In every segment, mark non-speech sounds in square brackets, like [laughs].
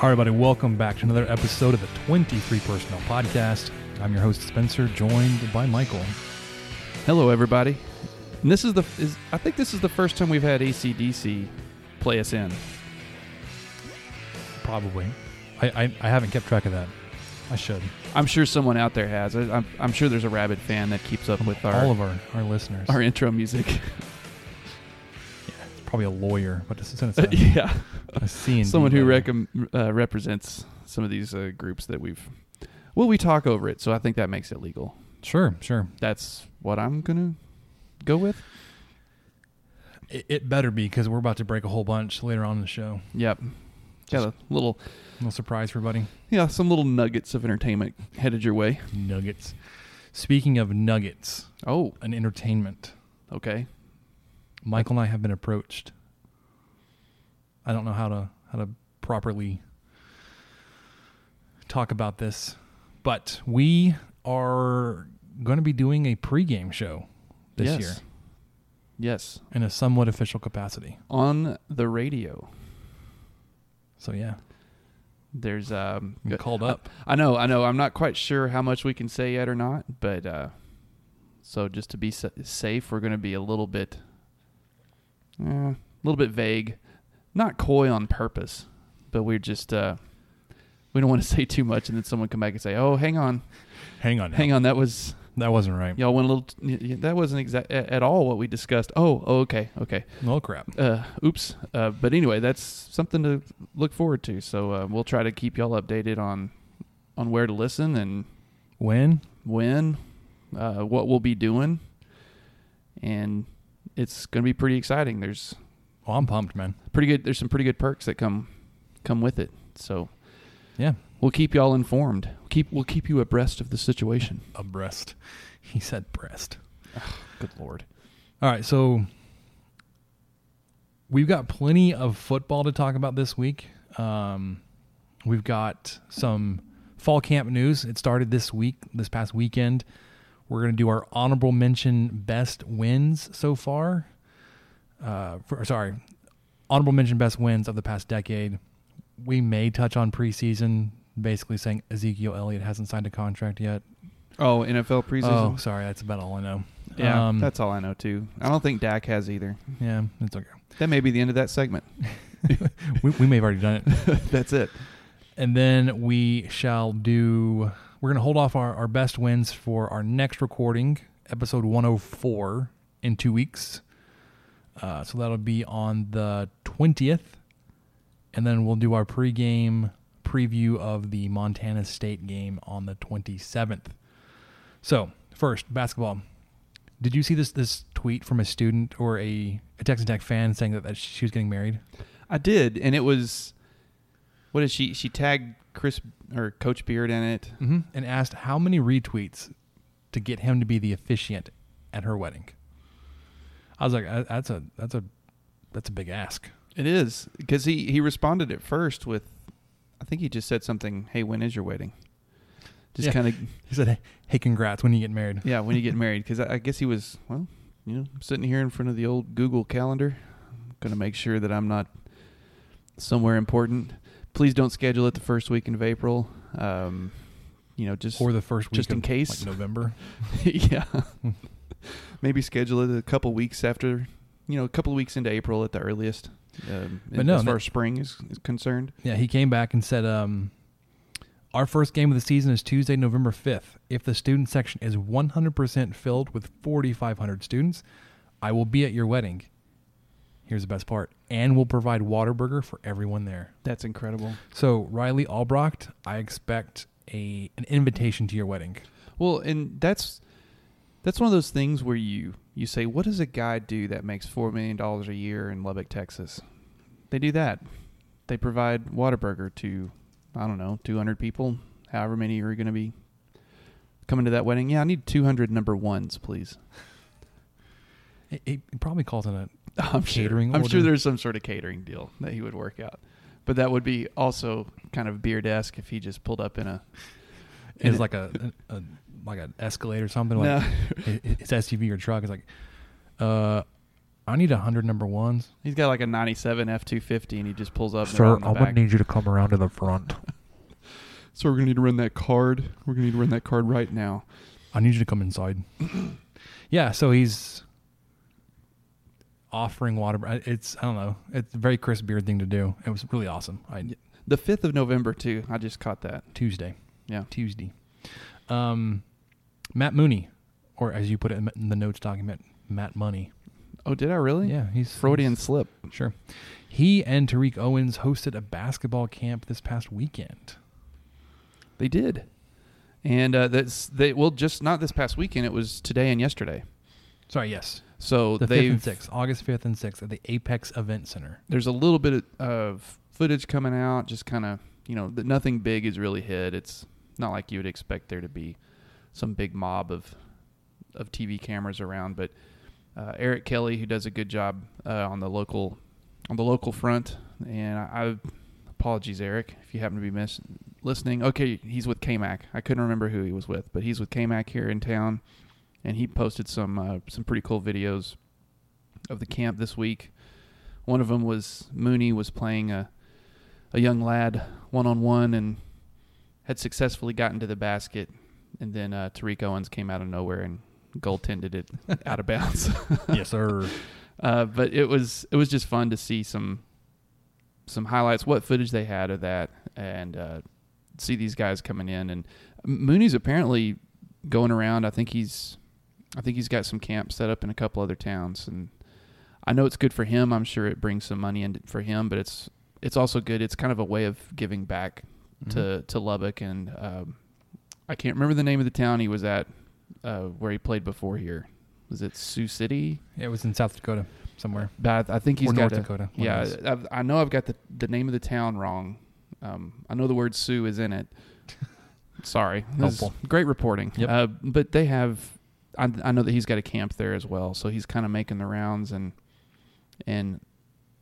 All right, everybody, welcome back to another episode of the 23 Personnel Podcast. I'm your host, Spencer, joined by Michael. Hello, everybody. And this is the is I think this is the first time we've had ACDC play us in. Probably. I, I, I haven't kept track of that. I should. I'm sure someone out there has. I, I'm, I'm sure there's a rabid fan that keeps up with our All of our, our listeners. our intro music. [laughs] It's probably a lawyer, but this is a, [laughs] yeah, a someone who recom- uh, represents some of these uh, groups that we've. Well, we talk over it, so I think that makes it legal. Sure, sure. That's what I'm gonna go with. It, it better be because we're about to break a whole bunch later on in the show. Yep. Got a little, little surprise for everybody. yeah, some little nuggets of entertainment headed your way. Nuggets. Speaking of nuggets Oh, an entertainment, okay. Michael and I have been approached. I don't know how to how to properly talk about this, but we are going to be doing a pregame show this yes. year Yes. in a somewhat official capacity. On the radio. So yeah, There's um called up. I know, I know. I'm not quite sure how much we can say yet or not, but uh so just to be sa- safe, we're going to be a little bit eh, a little bit vague. Not coy on purpose, but we're just uh we don't want to [laughs] say too much and then someone come back and say, "Oh, hang on. Hang on, now. Hang on. That was that wasn't right. y'all went a little that wasn't exact at all what we discussed." Oh, oh okay. Okay. Oh crap! uh, oops. Uh, but anyway, that's something to look forward to. So uh, we'll try to keep y'all updated on on where to listen and When? when, uh, what we'll be doing, and it's going to be pretty exciting. There's Oh, I'm pumped, man. pretty good. There's some pretty good perks that come come with it. So Yeah, we'll keep y'all informed. Keep we'll keep you abreast of the situation. abreast. [laughs] He said breast. Good lord. All right, so we've got plenty of football to talk about this week. Um, we've got some fall camp news. It started this week, this past weekend. We're going to do our honorable mention best wins so far. Uh, for, sorry, honorable mention best wins of the past decade. We may touch on preseason, basically saying Ezekiel Elliott hasn't signed a contract yet. Oh, NFL preseason. Oh, sorry, that's about all I know. yeah, Um, that's all I know too. I don't think Dak has either. yeah, it's okay. That may be the end of that segment. [laughs] We, we may have already done it. [laughs] that's it. and then we shall do we're going to hold off our, our best wins for our next recording episode 104 in two weeks uh, so that'll be on the 20th and then we'll do our pregame preview of the montana state game on the 27th so first basketball did you see this this tweet from a student or a, a texas tech fan saying that, that she was getting married I did, and it was. what is she? She tagged Chris or Coach Beard in it. hmm and asked how many retweets to get him to be the officiant at her wedding. I was like, "Uh, that's a that's a that's a big ask. It is because he he responded at first with, I think he just said something. Hey, when is your wedding? Just Yeah. kind of [laughs] He said, "Hey, congrats when you get married." yeah. When you get [laughs] married, because I, I guess he was well, you know, sitting here in front of the old Google Calendar, gonna make sure that I'm not somewhere important. Please don't schedule it the first weekend of April. Um, you know, just Or the first week just in of, case. like November. [laughs] yeah. Maybe schedule it a couple weeks after, you know, a couple weeks into April at the earliest. Um, But no, as far that- as spring is, is concerned. Yeah, he came back and said, um, Our first game of the season is Tuesday, November 5th. If the student section is 100% filled with 4,500 students, I will be at your wedding. Here's the best part. And we'll provide Whataburger for everyone there. That's incredible. So, Riley Albrecht, I expect a an invitation to your wedding. Well, and that's that's one of those things where you you say, what does a guy do that makes four million dollars a year in Lubbock, Texas? They do that. They provide Whataburger to I don't know, two hundred people, however many are going to be coming to that wedding. Yeah, I need two hundred number ones, please. He, probably calls it a I'm catering Sure. I'm sure there's some sort of catering deal that he would work out. But that would be also kind of beard esque if he just pulled up in a. in It's like a, a, a like an Escalade or something. No. Like hi- his SUV or truck It's like, uh, I need a hundred number ones. He's got like a '97 F250, and he just pulls up. and they're all in the back. need you to come around to the front. [laughs] So we're gonna need to run that card. We're gonna need to run that card right now. I need you to come inside. [clears throat] yeah, so he's offering water. It's I don't know. It's a very Chris Beard thing to do. It was really awesome. I The fifth of November too. I just caught that. Tuesday, Yeah. Tuesday. Um, Matt Mooney, or as you put it in the notes document, Matt Money. Oh, did I really? Yeah, he's Freudian he's- slip. Sure. He and Tariq Owens hosted a basketball camp this past weekend. They did, and uh, that's they. Well, just not this past weekend. It was today and yesterday. Sorry, yes. So The they 5th and 6th, August 5th and 6th at the Apex Event Center. there's a little bit of footage coming out, just kind of, you know, that nothing big is really hit. It's not like you would expect there to be some big mob of of TV cameras around, but uh, Eric Kelly, who does a good job uh, on the local on the local front, and I, I apologies, Eric, if you happen to be miss, listening. Okay, he's with KKAM. I couldn't remember who he was with, but he's with KKAM here in town, and he posted some uh, some pretty cool videos of the camp this week. One of them was Mooney was playing a a young lad one on one and had successfully gotten to the basket, and then uh, Tariq Owens came out of nowhere and goaltended it [laughs] out of bounds. [laughs] yes, sir. Uh, but it was it was just fun to see some some highlights, what footage they had of that, and uh, see these guys coming in. And Mooney's apparently going around. I think he's I think he's got some camps set up in a couple other towns, and I know it's good for him. I'm sure it brings some money in for him, but it's it's also good. It's kind of a way of giving back to to Lubbock, and um, I can't remember the name of the town he was at uh, where he played before here. Was it Sioux City? It was in South Dakota somewhere. But I think he's Or got North a- Dakota, Yeah. I've, I know I've got the the name of the town wrong. Um, I know the word Sioux is in it. [laughs] Sorry, great reporting. Yep. Uh, but they have, I, I know that he's got a camp there as well, so he's kind of making the rounds and and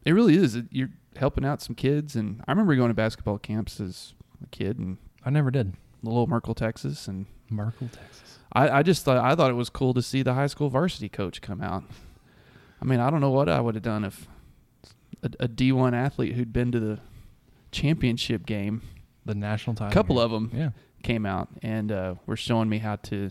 it really is. You're helping out some kids, and I remember going to basketball camps as a kid and I never did. little Merkel, Texas, and Merkel, Texas. I, I just thought I thought it was cool to see the high school varsity coach come out. I mean, I don't know what I would have done if a, a D1 athlete who'd been to the championship game, The national title, a couple game. of them Yeah. came out and uh, were showing me how to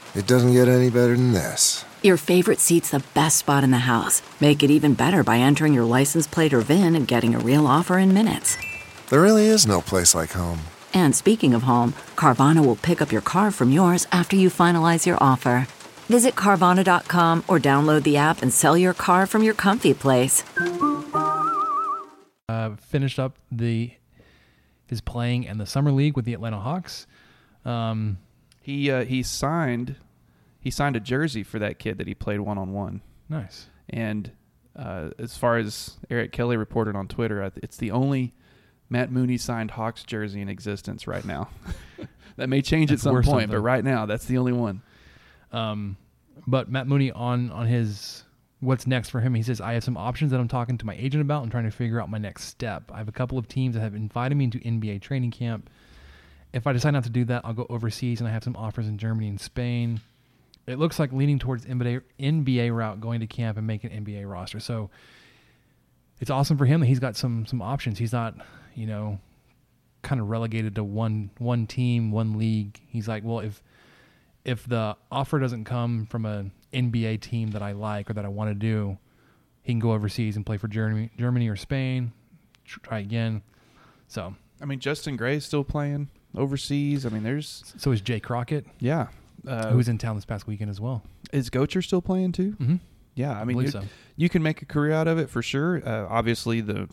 It doesn't get any better than this. Your favorite seat's the best spot in the house. Make it even better by entering your license plate or VIN and getting a real offer in minutes. There really is no place like home. And speaking of home, Carvana will pick up your car from yours after you finalize your offer. Visit Carvana.com or download the app and sell your car from your comfy place. uh, finished up the his playing in the summer league with the Atlanta Hawks. Um, He uh, he signed he signed a jersey for that kid that he played one on one. nice. and Uh, as far as Eric Kelly reported on Twitter, it's the only Matt Mooney signed Hawks jersey in existence right now. [laughs] that may change That's at some point, but right now that's the only one. Um, but Matt Mooney on on his what's next for him, he says I have some options that I'm talking to my agent about and trying to figure out my next step. I have a couple of teams that have invited me into NBA training camp. If I decide not to do that, I'll go overseas and I have some offers in Germany and Spain. It looks like leaning towards NBA NBA route, going to camp and making NBA roster. So it's awesome for him that he's got some some options. He's not, you know, kind of relegated to one one team, one league. He's like, well, if if the offer doesn't come from an NBA team that I like or that I want to do, he can go overseas and play for Germany, Germany or Spain. Try again. So, I mean, Justin Gray's still playing overseas. I mean, there's so is Jay Crockett, yeah. Uh, who was in town this past weekend as well. is Gotcher still playing too? Mm-hmm. Yeah, I mean, believe you so. you can make a career out of it for sure. Uh, obviously, the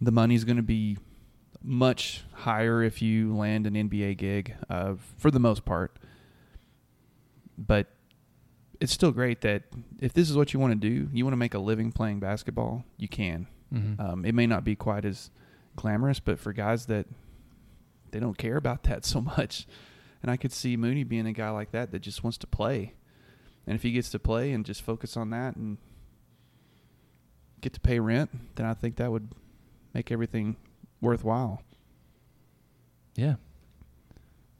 the money's going to be much higher if you land an NBA gig, uh, for the most part. But it's still great that if this is what you want to do, you want to make a living playing basketball, you can. Mm-hmm. Um, it may not be quite as glamorous, but for guys that they don't care about that so much, and I could see Mooney being a guy like that that just wants to play, and if he gets to play and just focus on that and get to pay rent, then I think that would make everything worthwhile. yeah.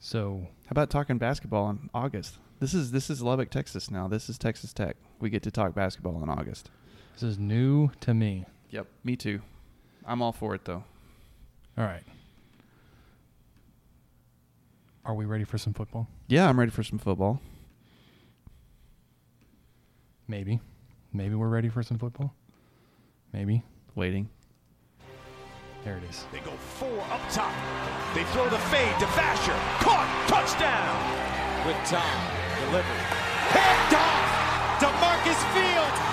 So, How about talking basketball in August? This is this is Lubbock, Texas now. This is Texas Tech. We get to talk basketball in August. this is new to me. Yep, me too. I'm all for it though. All right. Are we ready for some football? Yeah, I'm ready for some football. Maybe. Maybe we're ready for some football. Maybe. Waiting. There it is. They go four up top. They throw the fade to Vasher. Caught. Touchdown. With Tom. Delivered. Picked off. DeMarcus Fields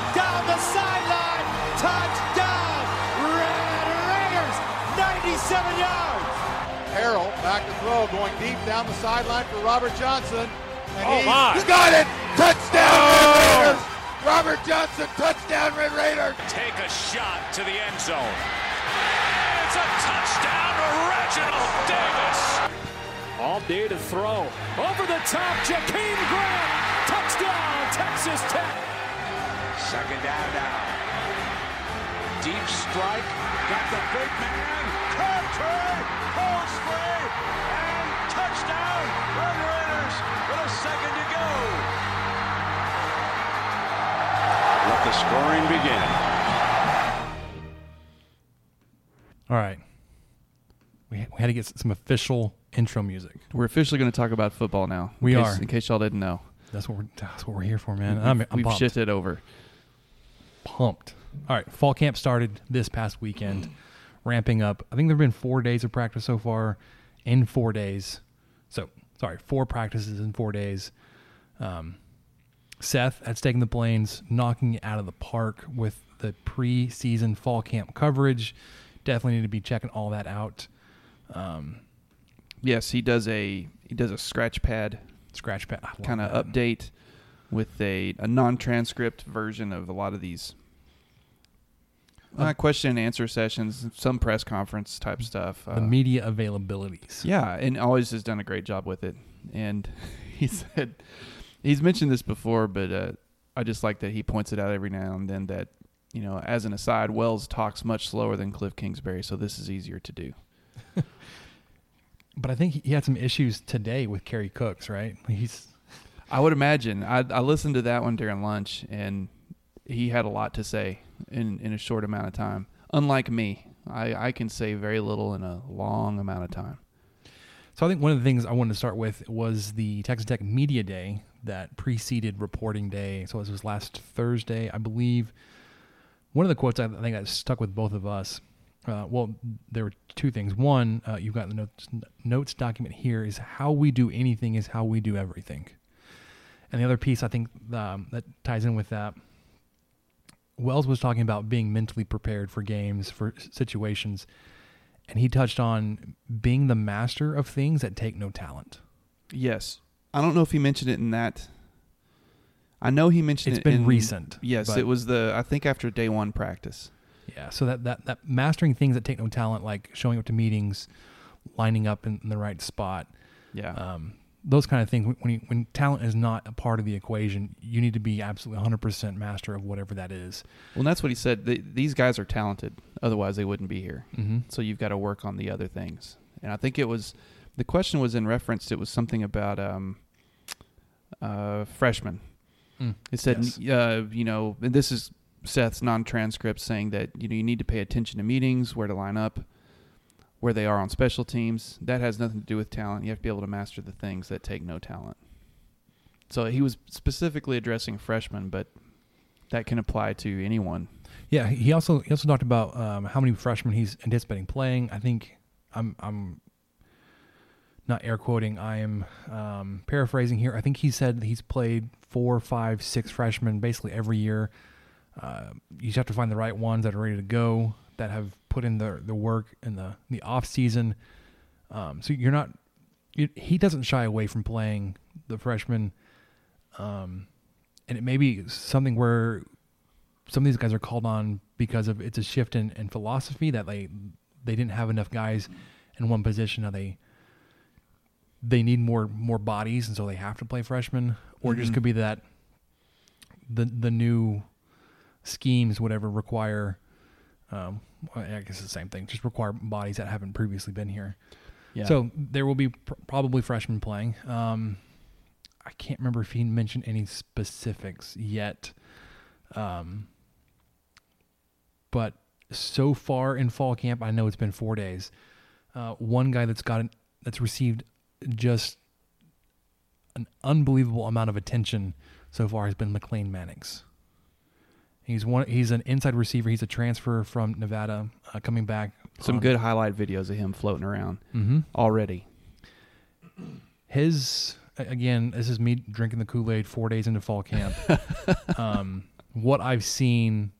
back to throw, going deep down the sideline for Robert Johnson. And Oh, he's my. got it! Touchdown, Red oh. Raiders! Robert Johnson, touchdown, Red Raiders! Take a shot to the end zone. It's a touchdown, Reginald Davis. All day to throw. Over the top, Jakeem Grant. Touchdown, Texas Tech. Second down now. Deep strike. Got the big man. Crabtree. Pulls free. And touchdown, Red Raiders with a second to go. Let the scoring begin. All right. We, we had to get some official intro music. We're officially going to talk about football now. in We case- are. In case y'all didn't know, That's what we're that's what we're here for, man. We've, I'm, I'm we've pumped. shifted over. pumped. All right, fall camp started this past weekend, ramping up. I think there've been four days of practice so far. In four days, so sorry, four practices in four days. Um, Seth at Staking the Plains knocking it out of the park with the preseason fall camp coverage. Definitely need to be checking all that out. Um, Yes, he does a he does a scratch pad scratch pad kind of update with a, a non-transcript version of a lot of these uh, question and answer sessions, some press conference type stuff. The Uh, media availabilities. Yeah, and always has done a great job with it. And [laughs] he said he's mentioned this before, but uh, I just like that he points it out every now and then. That you know, as an aside, Wells talks much slower than Cliff Kingsbury, so this is easier to do. [laughs] But I think he had some issues today with Kerry Cooks, right? He's I would imagine. I, I listened to that one during lunch, and he had a lot to say in in a short amount of time. Unlike me, I, I can say very little in a long amount of time. So I think one of the things I wanted to start with was the Texas Tech Media Day that preceded reporting day. So it was last Thursday, I believe. One of the quotes I think that stuck with both of us. Uh, well, there were two things. One, uh, you've got the notes, notes document here is how we do anything is how we do everything. And the other piece I think um, that ties in with that, Wells was talking about being mentally prepared for games, for situations and he touched on being the master of things that take no talent. Yes. I don't know if he mentioned it in that. I know he mentioned It's it has been in- recent, Yes, it was the I think after day one practice. Yeah, so that, that that mastering things that take no talent, like showing up to meetings, lining up in, in the right spot, Yeah. um, those kind of things. When you, when talent is not a part of the equation, you need to be absolutely 100% master of whatever that is. well, that's what he said. Th these guys are talented. Otherwise, they wouldn't be here. Mm-hmm. So you've got to work on the other things. And I think it was the question was in reference. It was something about um, uh, freshmen. Mm, It said, yes. uh, you know, and this is Seth's non-transcript saying that you know you need to pay attention to meetings, where to line up, where they are on special teams. That has nothing to do with talent. You have to be able to master the things that take no talent. So he was specifically addressing freshmen, but that can apply to anyone. Yeah, he also he also talked about um, how many freshmen he's anticipating playing. I think I'm I'm not air quoting. I am um, paraphrasing here. I think he said he's played four, five, six freshmen basically every year. Uh, you just have to find the right ones that are ready to go that have put in the the work in the the off season. Um, so you're not. You, he doesn't shy away from playing the freshman. Um, and it may be something where some of these guys are called on because of it's a shift in, in philosophy that they they didn't have enough guys in one position. Now they they need more more bodies, and so they have to play freshmen. Or it just Mhm. could be that the the new schemes, whatever, require. Um, I guess the same thing. Just require bodies that haven't previously been here. Yeah. So there will be pr- probably freshmen playing. Um, I can't remember if he mentioned any specifics yet. Um, but so far in fall camp, I know it's been four days. Uh, one guy that's gotten that's received just an unbelievable amount of attention so far has been McLean Mannix. He's one. He's an inside receiver. He's a transfer from Nevada, uh, coming back. some on- good highlight videos of him floating around Mhm. already. his again this is me drinking the kool-aid four days into fall camp [laughs] um, what i've seen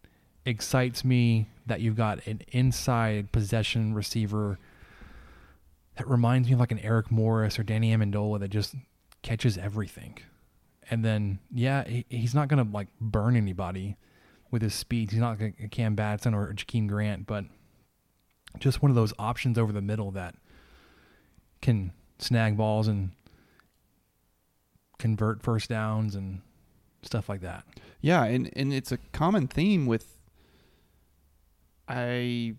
excites me that you've got an inside possession receiver that reminds me of like an eric morris or danny amendola that just catches everything and then yeah he, he's not gonna like burn anybody with his speed he's not like a cam batson or jakeem grant but just one of those options over the middle that can snag balls and convert first downs and stuff like that. Yeah, and and it's a common theme with I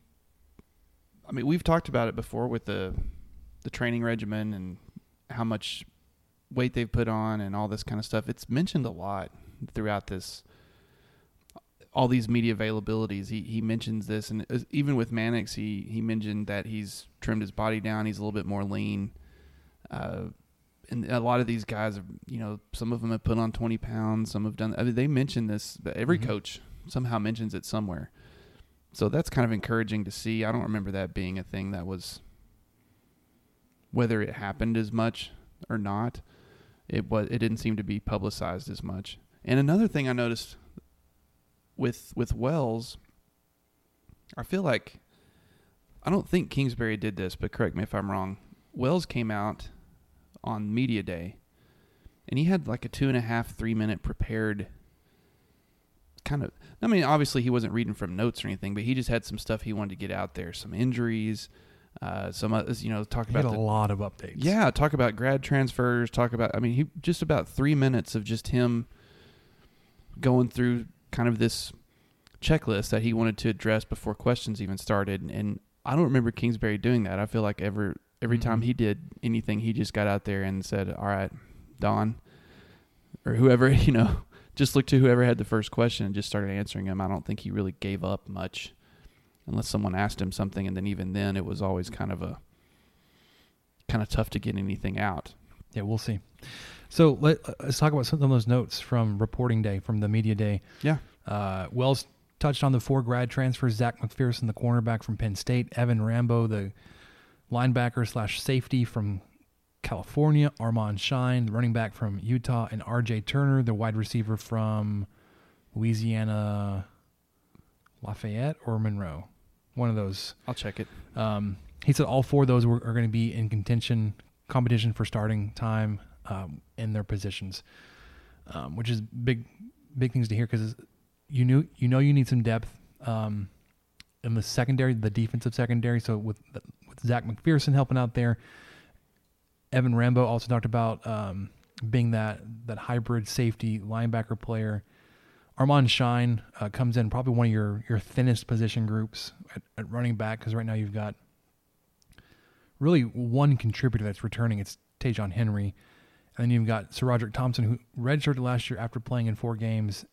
I mean, we've talked about it before with the the training regimen and how much weight they've put on and all this kind of stuff. It's mentioned a lot throughout this all these media availabilities. He he mentions this and even with Mannix, he he mentioned that he's trimmed his body down, he's a little bit more lean. Uh and a lot of these guys have, you know, some of them have put on 20 pounds. Some have done, I mean, they mention this, but every Mhm. coach somehow mentions it somewhere. So that's kind of encouraging to see. I don't remember that being a thing that was, whether it happened as much or not, it was, it didn't seem to be publicized as much. And another thing I noticed with, with Wells, I feel like, I don't think Kingsbury did this, but correct me if I'm wrong. Wells came out on media day and he had like a two and a half three minute prepared kind of i mean obviously he wasn't reading from notes or anything but he just had some stuff he wanted to get out there some injuries uh some others you know talk He had about a lot of updates. yeah talk about grad transfers talk about i mean he just about three minutes of just him going through kind of this checklist that he wanted to address before questions even started. And i don't remember kingsbury doing that. I feel like ever every time Mhm. he did anything he just got out there and said all right don or whoever [laughs] you know just looked to whoever had the first question and just started answering them i don't think he really gave up much unless someone asked him something. And then even then it was always kind of a kind of tough to get anything out. Yeah, we'll see. So let, us talk about some of those notes from reporting day, from the media day. yeah Uh, Wells touched on the four grad transfers: Zech McPhearson, the cornerback from Penn State; Evan Rambo, the linebacker slash safety from California; Armand Shyne, the running back from Utah; and R.J. Turner, the wide receiver from Louisiana, Lafayette or Monroe, one of those. i'll check it Um, he said all four of those were, are going to be in contention, competition for starting time um, in their positions. um, which is big big things to hear because you knew you know you need some depth um, in the secondary, the defensive secondary. So with with Zech McPhearson helping out there, Evan Rambo also talked about um, being that that hybrid safety linebacker player. Armand Shyne uh, comes in probably one of your your thinnest position groups at, at running back because right now you've got really one contributor that's returning. It's Ta'Zhawn Henry, and then you've got SaRodorick Thompson who redshirted last year after playing in four games,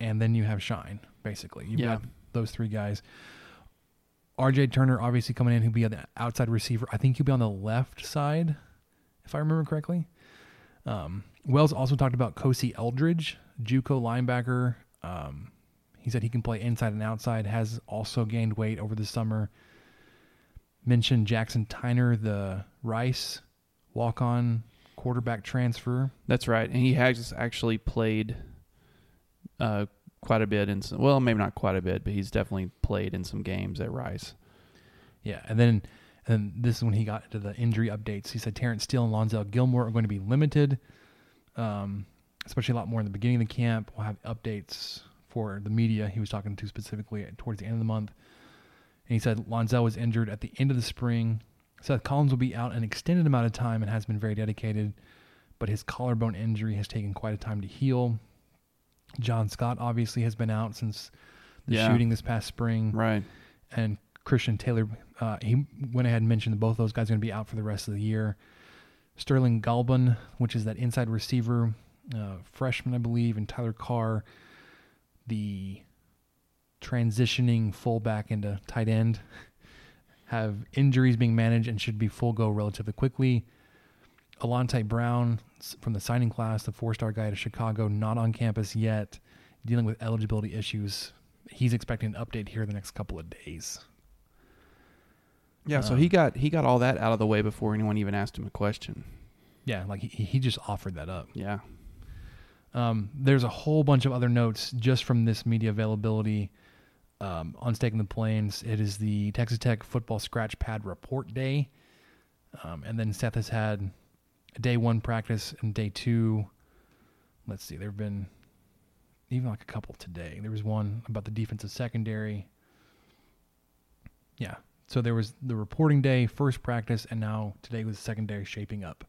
and then you have Shyne basically. You've Yeah. got those three guys. RJ Turner obviously coming in, he'll be on the outside receiver. I think he'll be on the left side, if I remember correctly. Um, Wells also talked about Kosi Eldridge, JUCO linebacker. Um, he said he can play inside and outside. Has also gained weight over the summer. Mentioned Jackson Tyner, the Rice walk-on quarterback transfer. That's right, and he has actually played uh, quite a bit in some. Well, maybe not quite a bit, but he's definitely played in some games at Rice. Yeah, and then and this is when he got into the injury updates. He said Terrence Steele and Lonzel Gilmore are going to be limited, um, especially a lot more in the beginning of the camp. We'll have updates for the media. He was talking to specifically towards the end of the month, and he said Lonzel was injured at the end of the spring. Seth Collins will be out an extended amount of time and has been very dedicated, but his collarbone injury has taken quite a time to heal. John Scott obviously has been out since the Yeah. shooting this past spring Right. and Christian Taylor. Uh, he went ahead and mentioned that both those guys are going to be out for the rest of the year. Sterling Galban, which is that inside receiver, uh, freshman, I believe, and Tyler Carr, the transitioning fullback into tight end, have injuries being managed and should be full go relatively quickly. Alante Brown from the signing class, the four star guy to Chicago, not on campus yet, dealing with eligibility issues. He's expecting an update here in the next couple of days. Yeah, so Um, he got he got all that out of the way before anyone even asked him a question. Yeah, like he, he just offered that up. Yeah. Um, there's a whole bunch of other notes just from this media availability um, on Staking the Plains. It is the Texas Tech football scratch pad report day. Um, and then Seth has had day one practice and day two. Let's see, there have been even like a couple today. There was one about the defensive secondary. Yeah. So there was the reporting day, first practice, and now today was secondary shaping up.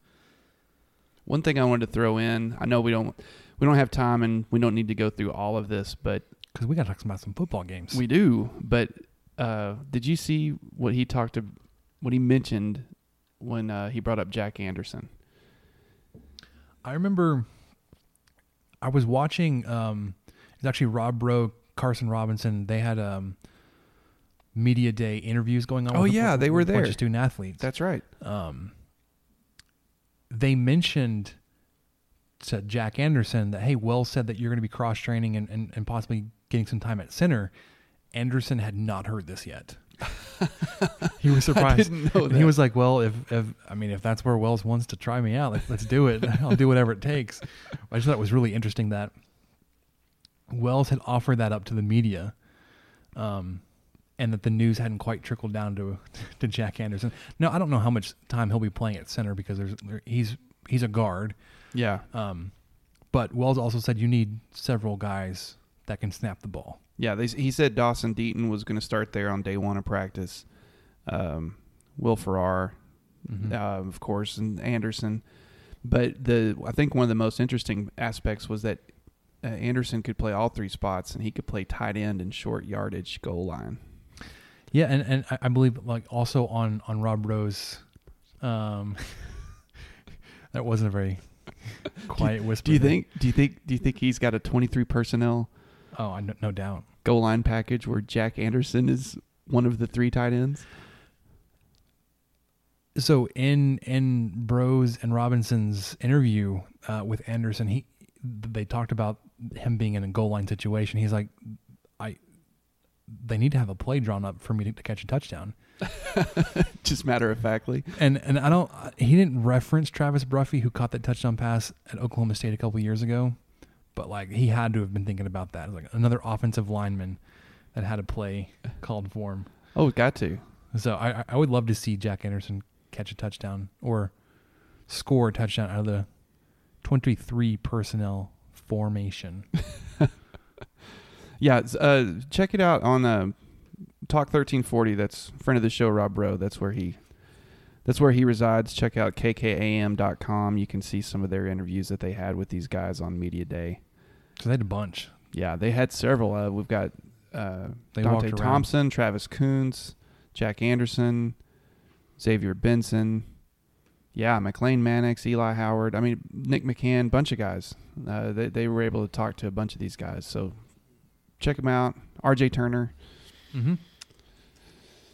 One thing I wanted to throw in, I know we don't we don't have time and we don't need to go through all of this, but Because we got to talk about some football games. we do. But uh, did you see what he talked to, what he mentioned when uh, he brought up Jack Anderson? I remember I was watching um it's actually Rob Bro, Carson Robinson, they had um media day interviews going on Oh, yeah, they were with a bunch there. of student athletes. That's right. um they mentioned to Jack Anderson that hey, Wells said that you're going to be cross training and, and, and possibly getting some time at center. Anderson had not heard this yet. [laughs] he was surprised. didn't know And he was like, "Well, if, if I mean, if that's where Wells wants to try me out, like, let's do it. [laughs] I'll do whatever it takes." I just thought it was really interesting that Wells had offered that up to the media, um, and that the news hadn't quite trickled down to [laughs] to Jack Anderson. Now, I don't know how much time he'll be playing at center because there's there, he's he's a guard, Yeah. um, but Wells also said you need several guys that can snap the ball. Yeah, they, he said Dawson Deaton was going to start there on day one of practice. Um, Will Farrar, Mhm. uh, of course, and Anderson. But the I think one of the most interesting aspects was that uh, Anderson could play all three spots, and he could play tight end and short yardage goal line. Yeah, and, and I- I believe like also on on Rob Rose, um, [laughs] that wasn't a very [laughs] quiet whisper. Do you think? Do you think? Do you think he's got a twenty-three personnel Oh, I no, no doubt. goal line package where Jack Anderson is one of the three tight ends? So in in Bros and Robinson's interview uh, with Anderson, he they talked about him being in a goal line situation. He's like, I they need to have a play drawn up for me to, to catch a touchdown. [laughs] Just matter of factly. And and I don't. He didn't reference Travis Bruffy, who caught that touchdown pass at Oklahoma State a couple years ago, but like he had to have been thinking about that. Like another offensive lineman that had a play called for him. Oh, got to. So I I- I would love to see Jack Anderson catch a touchdown or score a touchdown out of the twenty three personnel formation. [laughs] Yeah, uh, check it out on uh, Talk thirteen forty. That's friend of the show, Rob Bro. That's where he, that's where he resides. Check out kkam.com. You can see some of their interviews that they had with these guys on media day. So they had a bunch. Yeah, they had several. Uh, we've got uh, They Dante. Thompson, Travis Koontz, Jack Anderson, Xavier Benson. Yeah, McLean Mannix, Eli Howard. I mean, Nick McCann, bunch of guys. Uh, they they were able to talk to a bunch of these guys. So check them out. R.J. Turner. Mm-hmm.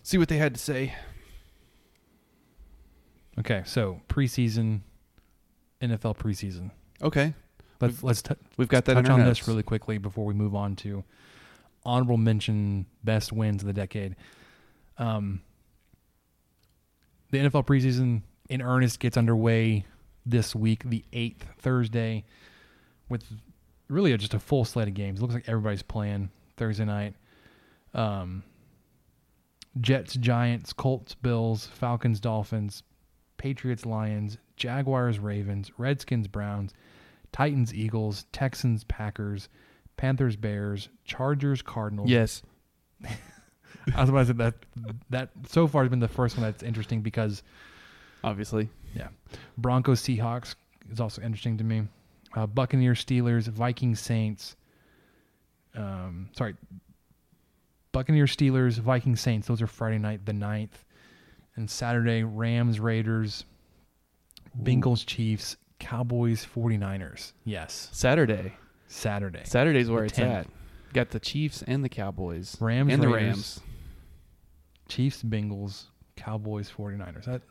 See what they had to say. Okay, so preseason, NFL preseason. Okay, Let's let's t- we've got that touch on notes. this really quickly before we move on to honorable mention best wins of the decade. Um, the NFL preseason in earnest gets underway this week, the eighth Thursday, with really just a full slate of games. It looks like everybody's playing Thursday night. Um, Jets, Giants, Colts, Bills, Falcons, Dolphins, Patriots, Lions, Jaguars, Ravens, Redskins, Browns, Titans, Eagles, Texans, Packers, Panthers, Bears, Chargers, Cardinals. Yes. [laughs] I was about to say that that so far has been the first one that's interesting because Obviously. yeah, Broncos, Seahawks is also interesting to me. Uh, Buccaneers, Steelers, Vikings, Saints. Um, sorry, Buccaneers, Steelers, Vikings, Saints. Those are Friday night, the 9th. And Saturday Rams, Raiders, Bengals, Chiefs, Cowboys, 49ers. Yes, Saturday. Saturday. Saturday's where The it's 10th. at. Got the Chiefs and the Cowboys. Rams, and the Rams. Chiefs, Bengals, Cowboys, 49ers. That,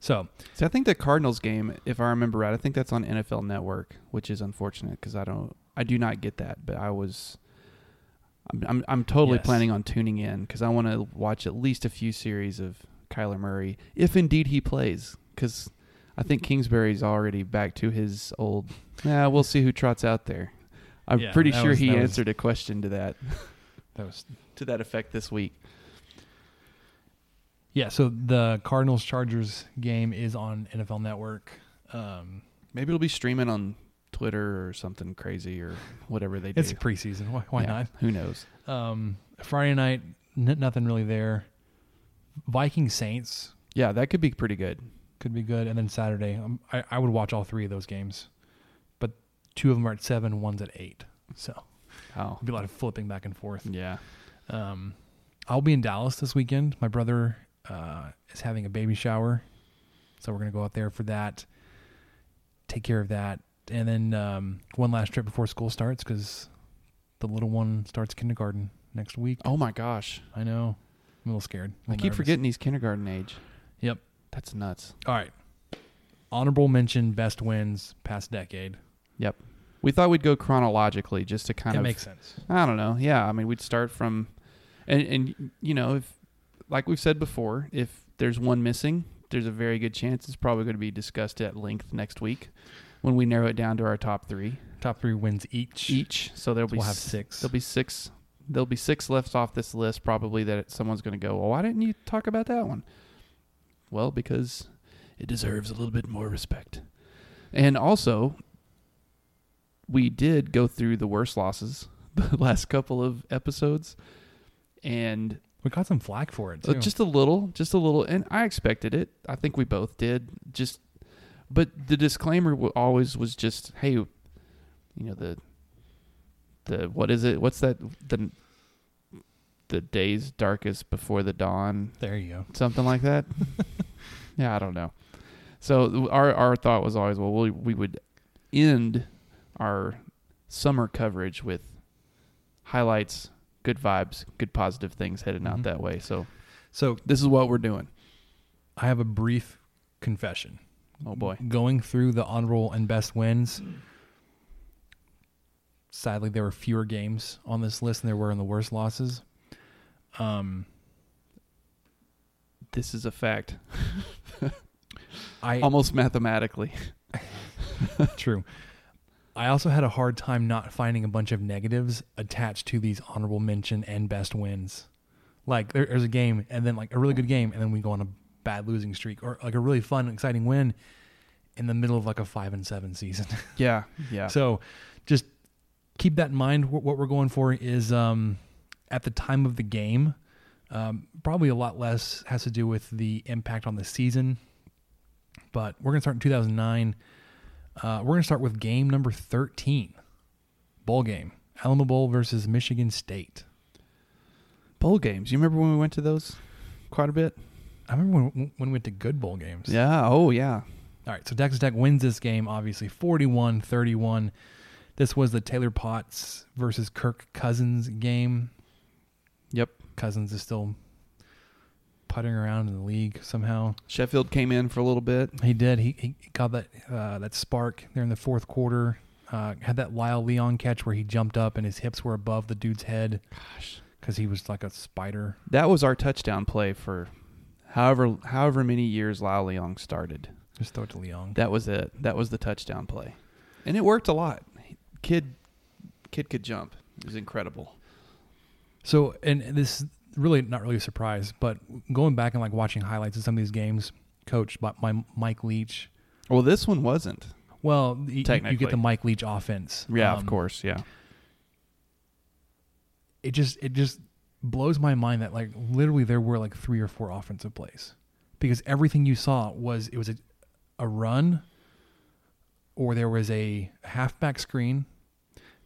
so So I think the Cardinals game, if I remember right, I think that's on NFL Network, which is unfortunate because I don't, I do not get that. But I was, I'm, I'm, I'm totally Yes. planning on tuning in because I want to watch at least a few series of Kyler Murray, if indeed he plays. Because I think Kingsbury's already back to his old. Yeah, we'll see who trots out there. I'm Yeah, pretty sure was- he that was- answered a question to that [laughs] that was [laughs] to that effect this week. yeah. So the Cardinals Chargers game is on NFL Network. Um, Maybe it'll be streaming on Twitter or something crazy or whatever they do. it's preseason. Why, why Yeah, Who knows? Um, Friday night, n- nothing really there. Viking Saints Yeah, that could be pretty good. could be good, and then Saturday, um, I, I would watch all three of those games, but two of them are at seven, one's at eight, so Oh, there'll be a lot of flipping back and forth. yeah. Um, I'll be in Dallas this weekend. My brother uh, is having a baby shower, so we're gonna go out there for that. Take care of that, and then um, one last trip before school starts because the little one starts kindergarten next week. Oh my gosh, I know. I'm a little scared. a I little keep nervous. forgetting he's kindergarten age. Yep. That's nuts. All right. Honorable mention: best wins past decade. Yep. We thought we'd go chronologically just to kind That of makes sense. I don't know. Yeah, I mean, we'd start from, and and you know, if like we've said before, if there's one missing, there's a very good chance it's probably going to be discussed at length next week when we narrow it down to our top three Top three wins each. each. So there'll So be we'll have six. There'll be six. There'll be six left off this list probably that someone's going to go. Well, why didn't you talk about that one? Well, because it deserves a little bit more respect. And also, we did go through the worst losses [laughs] the last couple of episodes, and We got some flack for it uh, too. just a little, just a little, and I expected it. I think we both did. Just, but the disclaimer always was just, hey, you know the, the what is it? What's that? The, the days darkest before the dawn, there you go. something like that. [laughs] yeah, I don't know. So our our thought was always, well, we we would end our summer coverage with highlights, good vibes, good positive things heading out Mhm. that way. So So this is what we're doing. I have a brief confession. Oh boy. Going through the honorable and best wins. Sadly, there were fewer games on this list than there were in the worst losses. Um, This is a fact. I [laughs] Almost mathematically. [laughs] True. I also had a hard time not finding a bunch of negatives attached to these honorable mention and best wins. Like there, there's a game and then like a really good game and then we go on a bad losing streak or like a really fun exciting win in the middle of like a five and seven season. Yeah, [laughs] yeah. So just keep that in mind. What, we're going for is um, at the time of the game, um, probably a lot less has to do with the impact on the season. But we're going to start in 2009. Uh, we're going to start with game number 13, bowl game, Alamo Bowl versus Michigan State. bowl games. You remember when we went to those quite a bit? I remember when, when we went to good bowl games. Yeah. Oh, yeah. All right, so Texas Tech wins this game, obviously 41 31. This was the Taylor Potts versus Kirk Cousins game. Yep. Cousins is still putting around in the league somehow. Sheffield came in for a little bit. He did. He, he got that uh, that spark there in the fourth quarter. Uh, had that Lyle Leong catch where he jumped up and his hips were above the dude's head. Gosh. Because he was like a spider. That was our touchdown play for however however many years Lyle Leong started. Just throw it to Leong. That was it. That was the touchdown play. And it worked a lot. Kid kid could jump. It was incredible. So, and this is really not really a surprise, but going back and like watching highlights of some of these games, coached by, by Mike Leach. Well, this one wasn't. Well, you, you get the Mike Leach offense. Yeah, Um, of course. Yeah. It just it just blows my mind that like literally there were like three or four offensive plays because everything you saw was it was a, a run or there was a halfback screen.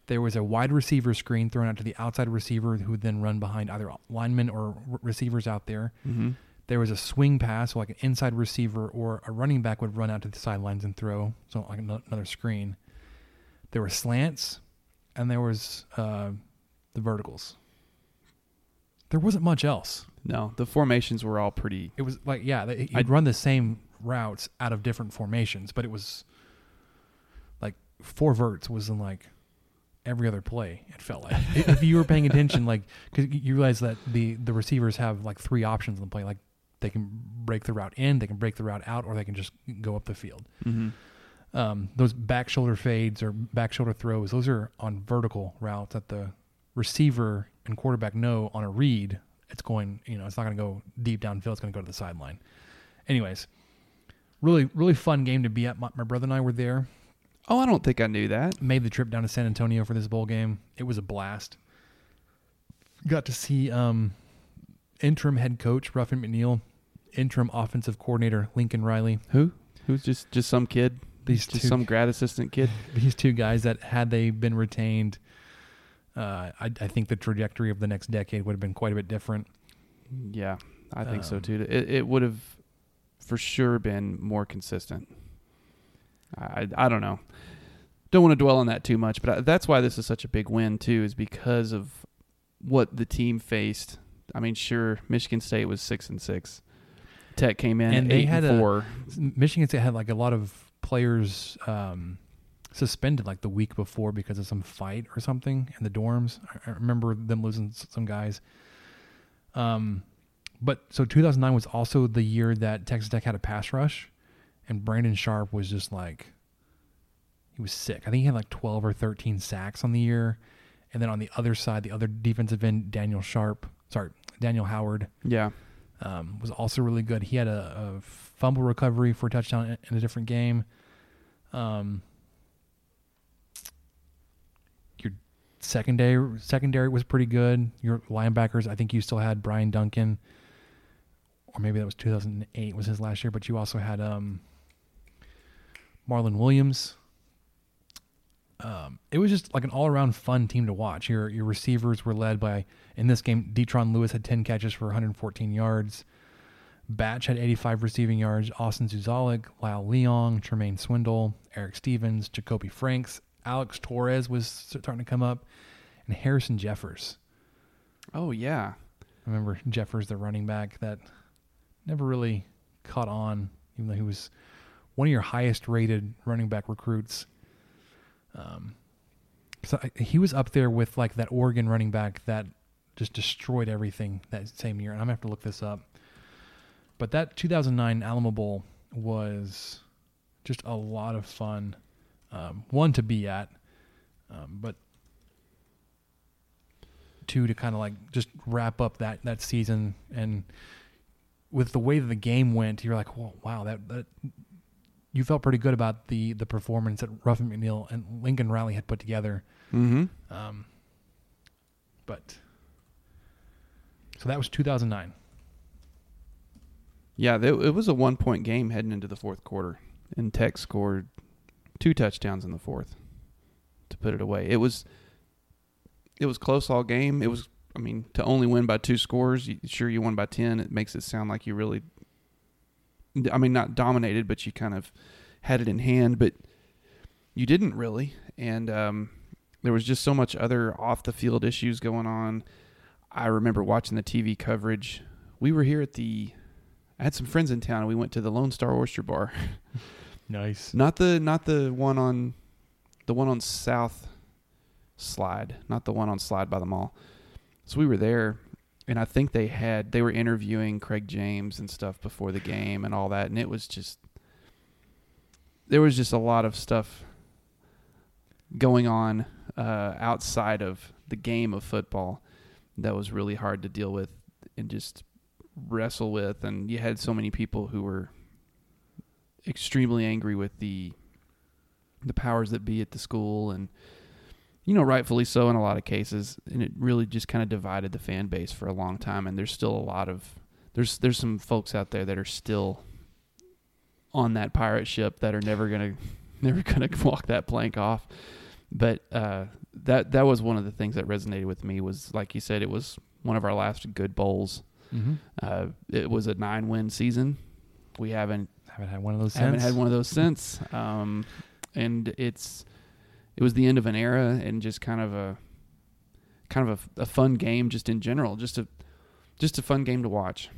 There was a wide receiver screen thrown out to the outside receiver who would then run behind either linemen or r- receivers out there. Mm-hmm. There was a swing pass, so like an inside receiver or a running back would run out to the sidelines and throw, so like another screen. There were slants, and there was uh, the verticals. There wasn't much else. No, the formations were all pretty. It was like yeah, they, I'd- run the same routes out of different formations, but it was like four verts was in like every other play. It felt like [laughs] if you were paying attention, like because you realize that the the receivers have like three options in the play, like they can break the route in, they can break the route out, or they can just go up the field. Mm-hmm. Um, those back shoulder fades or back shoulder throws, those are on vertical routes that the receiver and quarterback know on a read. It's going, you know, it's not going to go deep downfield. It's going to go to the sideline. Anyways, really, really fun game to be at. My, my brother and I were there. Oh, I don't think I knew that. Made the trip down to San Antonio for this bowl game. It was a blast. Got to see um, interim head coach Ruffin McNeill, interim offensive coordinator Lincoln Riley. Who? Who's just just some kid? These just two- some grad assistant kid. [laughs] these two guys that had they been retained, uh, I, I think the trajectory of the next decade would have been quite a bit different. Yeah, I think so Um, too. It it would have for sure been more consistent. I I, don't know. Don't want to dwell on that too much, but I, that's why this is such a big win too, is because of what the team faced. I mean, sure, Michigan State was six and six. Tech came in And they had and a- four. Michigan State had like a lot of players um, suspended like the week before because of some fight or something in the dorms. I, I remember them losing some guys. Um, but so 2009 was also the year that Texas Tech had a pass rush, and Brandon Sharpe was just like, he was sick. I think he had like 12 or 13 sacks on the year, and then on the other side, the other defensive end, Daniel Sharp, sorry, Daniel Howard, Yeah, um, was also really good. He had a, a fumble recovery for a touchdown in- a different game. Um, your secondary secondary was pretty good. Your linebackers, I think you still had Brian Duncan, or maybe that was 2008 was his last year. But you also had um, Marlon Williams. Um, it was just like an all around fun team to watch. Your your receivers were led by in this game. Detron Lewis had 10 catches for 114 yards. Batch had 85 receiving yards. Austin Zouzalik, Lyle Leong, Tramain Swindall, Eric Stephens, Jacoby Franks, Alex Torres was starting to come up, and Harrison Jeffers. Oh yeah. I remember Jeffers, the running back that never really caught on, even though he was one of your highest rated running back recruits. Um, so I, he was up there with like that Oregon running back that just destroyed everything that same year. And I'm gonna have to look this up. But that 2009 Alamo Bowl was just a lot of fun. Um, one to be at, um, but two to kind of like just wrap up that that season and with the way that the game went, you're like, wow, that that you felt pretty good about the the performance that Ruffin McNeill and Lincoln Riley had put together. Mm-hmm. Um, but so that was 2009. Yeah, it was a one point game heading into the fourth quarter, and Tech scored two touchdowns in the fourth to put it away. It was it was close all game. It was, I mean, to only win by two scores. You, sure, you won by ten. It makes it sound like you really, I mean, not dominated, but you kind of had it in hand, but you didn't really. And um, there was just so much other off the field issues going on. I remember watching the TV coverage. We were here at the I had some friends in town and we went to the Lone Star Oyster Bar. [laughs] Nice. not the not the one on the one on South Slide, not the one on Slide by the mall. So we were there and I think they had they were interviewing Craig James and stuff before the game and all that and it was just there was just a lot of stuff going on uh, outside of the game of football that was really hard to deal with and just wrestle with and you had so many people who were extremely angry with the the powers that be at the school and you know rightfully so in a lot of cases and it really just kind of divided the fan base for a long time and there's still a lot of there's there's some folks out there that are still on that pirate ship that are never going [laughs] to never to [laughs] walk that plank off but uh, that that was one of the things that resonated with me was like you said it was one of our last good bowls Mm-hmm. uh, it was a nine win season. We haven't Haven't had one of those. haven't since. had one of those since. Um, and it's it was the end of an era and just kind of a kind of a, a fun game just in general. Just a just a fun game to watch.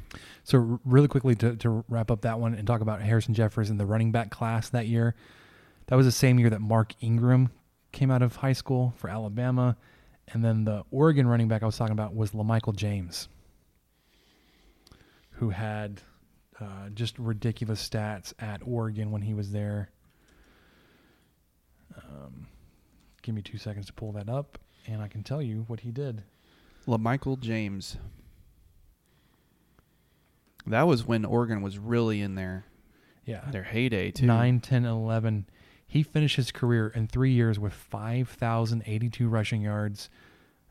So really quickly to, to wrap up that one and talk about Harrison Jeffers and the running back class that year. That was the same year that Mark Ingram came out of high school for Alabama, and then the Oregon running back I was talking about was LaMichael James, who had uh, just ridiculous stats at Oregon when he was there. Um, give me two seconds to pull that up, and I can tell you what he did. LaMichael James. That was when Oregon was really in their Yeah, their heyday too. 9, 10, 11. He finished his career in three years with 5,082 rushing yards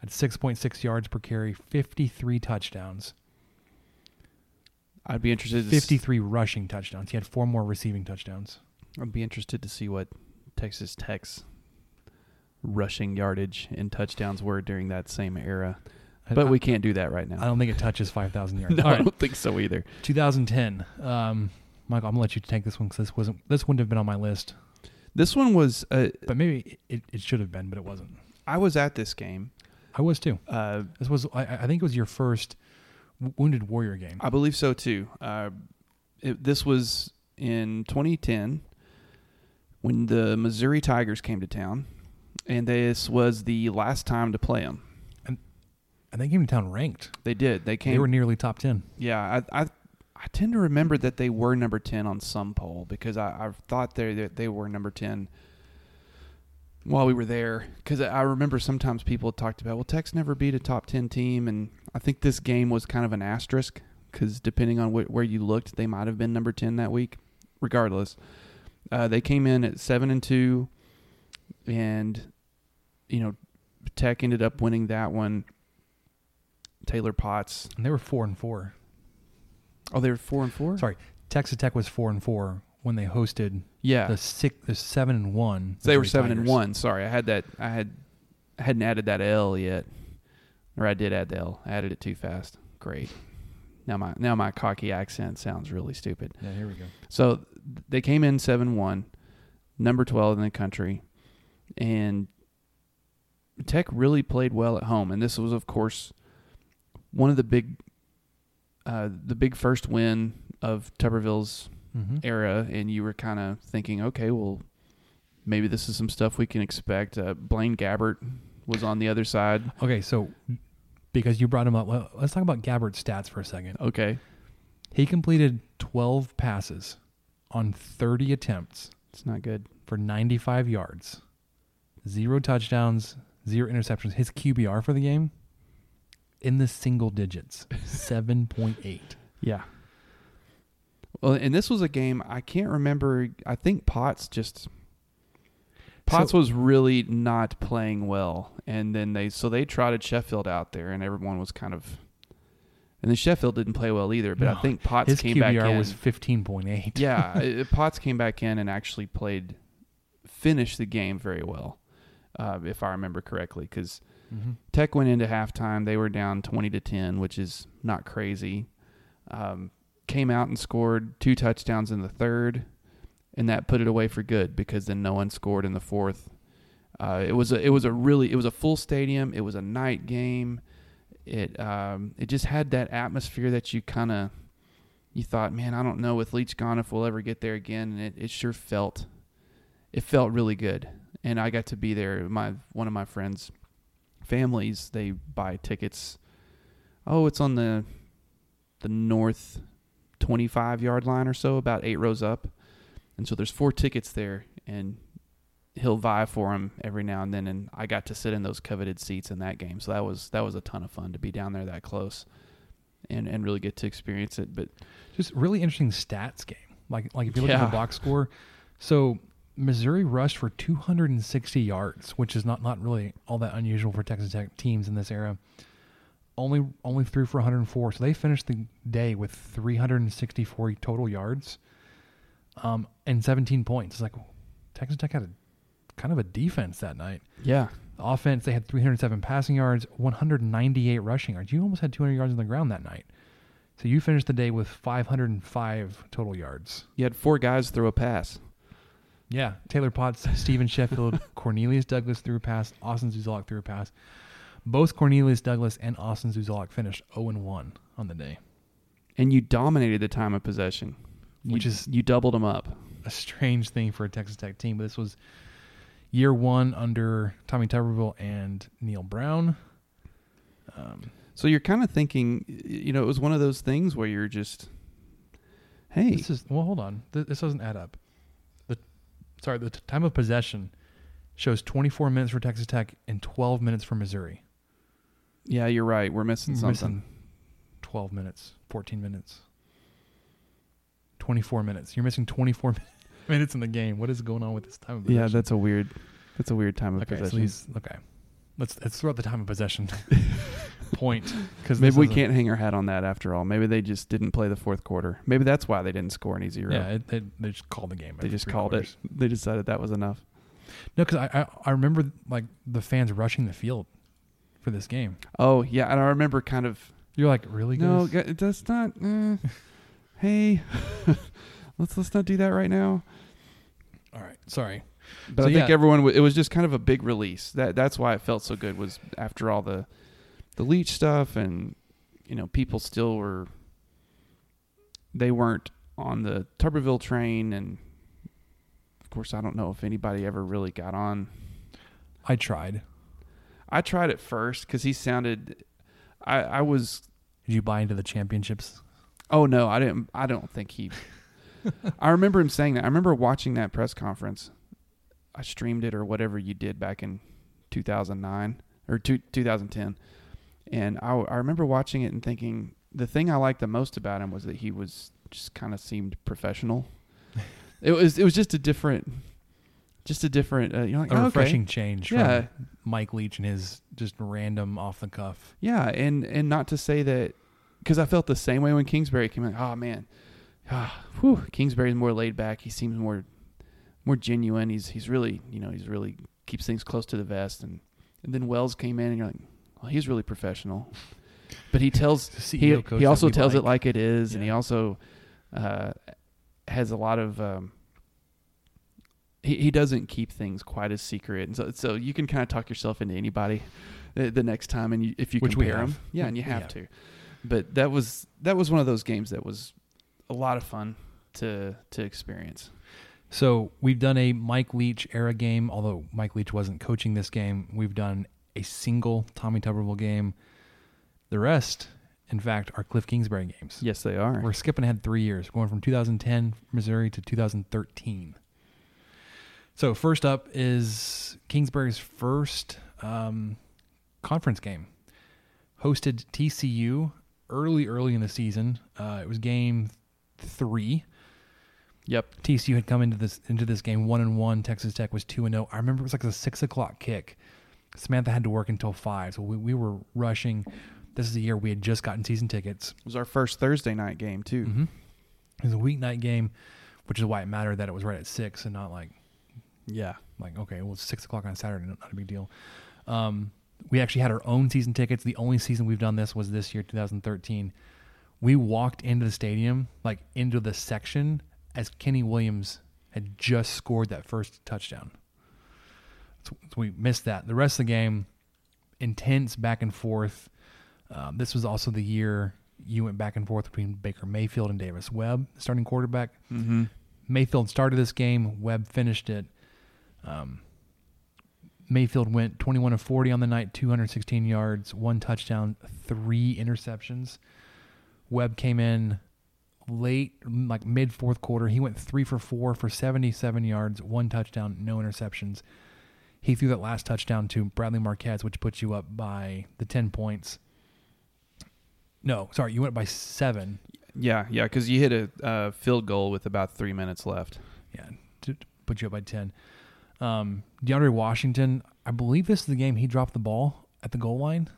at 6.6 yards per carry, 53 touchdowns, I'd be interested. To s- 53 rushing touchdowns. He had four more receiving touchdowns. I'd be interested to see what Texas Tech's rushing yardage and touchdowns were during that same era. But I, we can't do that right now. I don't think it touches 5,000 [laughs] yards. no, All I don't think so either. 2010. Um, Michael, I'm gonna let you take this one because this wasn't. This wouldn't have been on my list, This one was. Uh, but maybe it, it should have been, but it wasn't. I was at this game. I was too. Uh, This was. I, I think it was your first Wounded Warrior game. I believe so too. Uh, it, this was in 2010 when the Missouri Tigers came to town, and this was the last time to play them. and and they came to town ranked. They did. They came. They were nearly top 10. Yeah, I, I I tend to remember that they were number ten on some poll because I, I thought they that they were number ten while we were there. Because I remember sometimes people talked about well, Tech's never beat a top ten team, and I think this game was kind of an asterisk because depending on wh- where you looked, they might have been number ten that week. Regardless, uh, they came in at seven and two, and you know, Tech ended up winning that one. Taylor Potts. And they were 4 and 4. Oh, they were four and four. Sorry, Texas Tech was 4 and 4 when they hosted Yeah, the six the 7 and 1. So they were seven and one. Sorry, I had that. I had I hadn't added that L yet, or I did add the L. I added it too fast. Great. Now my now my cocky accent sounds really stupid. Yeah, here we go. So they came in seven one, number twelve in the country, and Tech really played well at home. And this was, of course, one of the big, uh, the big first win of Tuberville's Mm-hmm. era, and you were kind of thinking, okay, well, maybe this is some stuff we can expect. Uh, Blaine Gabbert was on the other side. Okay, so because you brought him up, well, let's talk about Gabbert's stats for a second. Okay, He completed 12 passes on 30 attempts it's not good. for 95 yards, zero touchdowns, zero interceptions. His QBR for the game in the single digits, [laughs] 7.8. Yeah. Well, and this was a game I can't remember. I think Potts just Potts So- was really not playing well, and then they so they trotted Sheffield out there, and everyone was kind of. And then Sheffield didn't play well either, but I think Potts His came QBR back in. was 15.8. yeah, [laughs] uh, Potts came back in and actually played, finished the game very well, uh, if I remember correctly. Because Mhm. Tech went into halftime, they were down twenty to ten, which is not crazy. Um, came out and scored two touchdowns in the third, and that put it away for good because then no one scored in the fourth. Uh, it was a it was a really it was a full stadium. It was a night game. It um, it just had that atmosphere that you kind of you thought, man, I don't know with Leach gone if we'll ever get there again, and it, it sure felt it felt really good. And I got to be there. My one of my friends' families they buy tickets. Oh, it's on the the north twenty five yard line or so, about eight rows up, and so there's four tickets there, and he'll vie for them every now and then. And I got to sit in those coveted seats in that game, so that was that was a ton of fun to be down there that close, and and really get to experience it. But Just really interesting stats game. Like like if you look at the box score, so Missouri rushed for 260 yards, which is not not really all that unusual for Texas Tech teams in this era. Only only threw for 104, so they finished the day with 364 total yards, um, and 17 points. It's like Texas Tech had a kind of a defense that night. yeah, The offense, they had 307 passing yards, 198 rushing yards. You almost had 200 yards on the ground that night. So you finished the day with 505 total yards. you had four guys throw a pass. Yeah. Taylor Potts, Steven Sheffield, [laughs] Cornelius Douglas threw a pass, Austin Zouzalik threw a pass. Both Cornelius Douglas and Austin Zouzalik finished 0 1 on the day. and you dominated the time of possession, Which You- is- you doubled them up. A strange thing for a Texas Tech team, but this was year one under Tommy Tuberville and Neal Brown. Um, So you're kind of thinking, you know, it was one of those things where you're just, hey, This is well. Hold on. Th- This doesn't add up. Sorry, the t- time of possession shows 24 minutes for Texas Tech and 12 minutes for Missouri. yeah, you're right, we're missing We're something. missing 12 minutes, 14 minutes, 24 minutes. You're missing 24 [laughs] minutes in the game. What is going on with this time of possession? Yeah, that's a weird, that's a weird time of okay. So possession. these okay. Let's let's throw out the time of possession [laughs] point because Maybe we can't hang our hat on that after all. Maybe they just didn't play the fourth quarter. Maybe that's why they didn't score any zero. Yeah, it, they, they just called the game. they just called quarters. it. They decided that was enough. No, because I, I I remember like the fans rushing the field for this game. Oh yeah, and I remember kind of You're like, really? no, guys? g- that's not. Uh, [laughs] hey, [laughs] let's let's not do that right now. All right, sorry. But So, I think yeah. everyone w- it was just kind of a big release. That that's why it felt so good was after all the the Leach stuff and you know people still were they weren't on the Tuberville train and of course I don't know if anybody ever really got on. I tried. I tried it first cuz he sounded I I was Did you buy into the championships? Oh no, I didn't. I don't think he. [laughs] I remember him saying that. I remember watching that press conference. I streamed it or whatever you did back in 2009 or two, 2010, and I, I remember watching it and thinking the thing I liked the most about him was that he was just kind of seemed professional. [laughs] it was it was just a different, just a different. Uh, you know, like A oh, okay. refreshing change Yeah. from Mike Leach and his just random off the cuff. Yeah, and and not to say that because I felt the same way when Kingsbury came in. Oh man, ah, whew, Kingsbury's more laid back. He seems more more genuine. He's he's really you know he's really keeps things close to the vest. And and then Wells came in, and you're like, well, he's really professional. But he tells he he also tells it like. like it is, and he also uh, has a lot of. Um, he, he doesn't keep things quite as secret, and so so you can kind of talk yourself into anybody the, the next time, and you, if you Which compare them, yeah, and you have have. to. But that was that was one of those games that was a lot of fun to to experience. So we've done a Mike Leach era game, although Mike Leach wasn't coaching this game. We've done a single Tommy Tuberville game. The rest, in fact, are Cliff Kingsbury games. Yes, they are. We're skipping ahead three years, going from 2010 Missouri to 2013. So first up is Kingsbury's first um, conference game. Hosted TCU early, early in the season. Uh, it was game three. Yep. TCU had come into this into this game one and one. Texas Tech was two and zero. I remember it was like a six o'clock kick. Samantha had to work until five, so we, we were rushing. This is the year we had just gotten season tickets. It was our first Thursday night game too. Mm-hmm. It was a weeknight game, which is why it mattered that it was right at six and not like Yeah. like okay, well it's six o'clock on Saturday, not a big deal. Um, we actually had our own season tickets. The only season we've done this was this year, 2013. We walked into the stadium, like into the section, as Kenny Williams had just scored that first touchdown. So, we missed that. The rest of the game, intense back and forth. Um, this was also the year you went back and forth between Baker Mayfield and Davis Webb, starting quarterback. Mm-hmm. Mayfield started this game. Webb finished it. Um, Mayfield went 21 of 40 on the night, 216 yards, one touchdown, three interceptions. Webb came in late, like mid fourth quarter. He went three for four for 77 yards, one touchdown, no interceptions. He threw that last touchdown to Bradley Marquez, which puts you up by the 10 points. No, sorry, you went by seven. Yeah, yeah, because you hit a uh, field goal with about three minutes left. Yeah, to, to put you up by 10. Um, DeAndre Washington, I believe this is the game he dropped the ball at the goal line.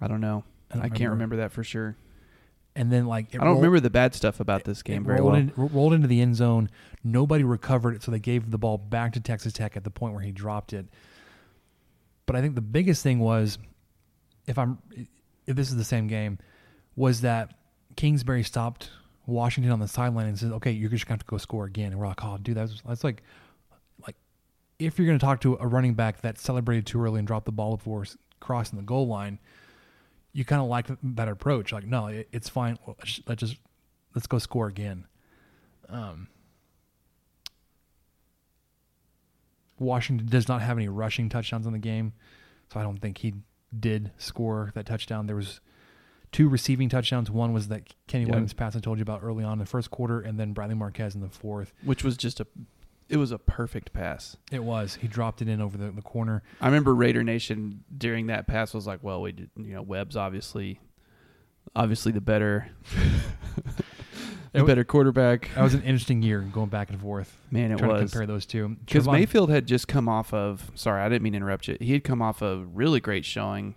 I don't know. I don't I, can't remember. remember that for sure. And then, like, I don't rolled- remember the bad stuff about this game very rolled, well. in- rolled into the end zone. Nobody recovered it, so they gave the ball back to Texas Tech at the point where he dropped it. But I think the biggest thing was, if I'm, if this is the same game, was that Kingsbury stopped Washington on the sideline and said, "Okay, you're just gonna have to go score again." And we're like, "Oh, dude, that's that's like, like, if you're gonna talk to a running back that celebrated too early and dropped the ball before crossing the goal line." You kind of like that approach, like no, it, it's fine. Let's, just let's go score again. Um, Washington does not have any rushing touchdowns in the game, so I don't think he did score that touchdown. There was two receiving touchdowns. One was that Kenny. Williams pass I told you about early on in the first quarter, and then Bradley Marquez in the fourth. which was just a, it was a perfect pass. It was he dropped it in over the, the corner. I remember Raider Nation during that pass was like, well, we did, you know, Webb's obviously, obviously the better, [laughs] the better quarterback. That was an interesting year going back and forth. Man, it trying to was compare those two because Mayfield had just come off of. Sorry, I didn't mean to interrupt you. He had come off a really great showing.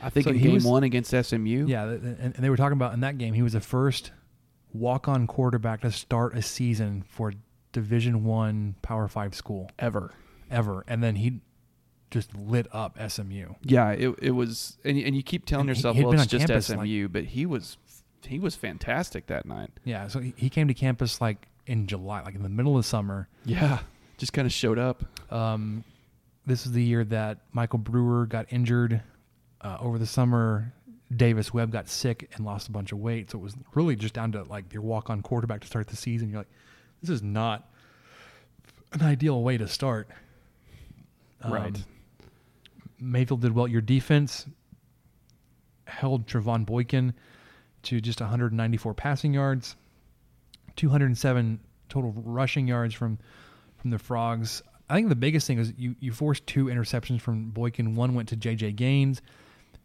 I think So in game was- one against SMU. Yeah, th- th- and and they were talking about in that game he was the first walk-on quarterback to start a season for Division One Power Five school ever. ever, and then he just lit up SMU. Yeah, it it was, and you- and you keep telling And yourself, well, it's just SMU, but he was he was fantastic that night. Yeah, so he he came to campus like in July, like in the middle of summer. Yeah, just kind of showed up. Um, this is the year that Michael Brewer got injured. Uh, over the summer, Davis Webb got sick and lost a bunch of weight. So it was really just down to like your walk on quarterback to start the season. You're like, this is not an ideal way to start. Um, Right. Mayfield did well. Your defense held Trevone Boykin to just 194 passing yards, 207 total rushing yards from from the Frogs. I think the biggest thing is you you forced two interceptions from Boykin. One went to J.J. Gaines,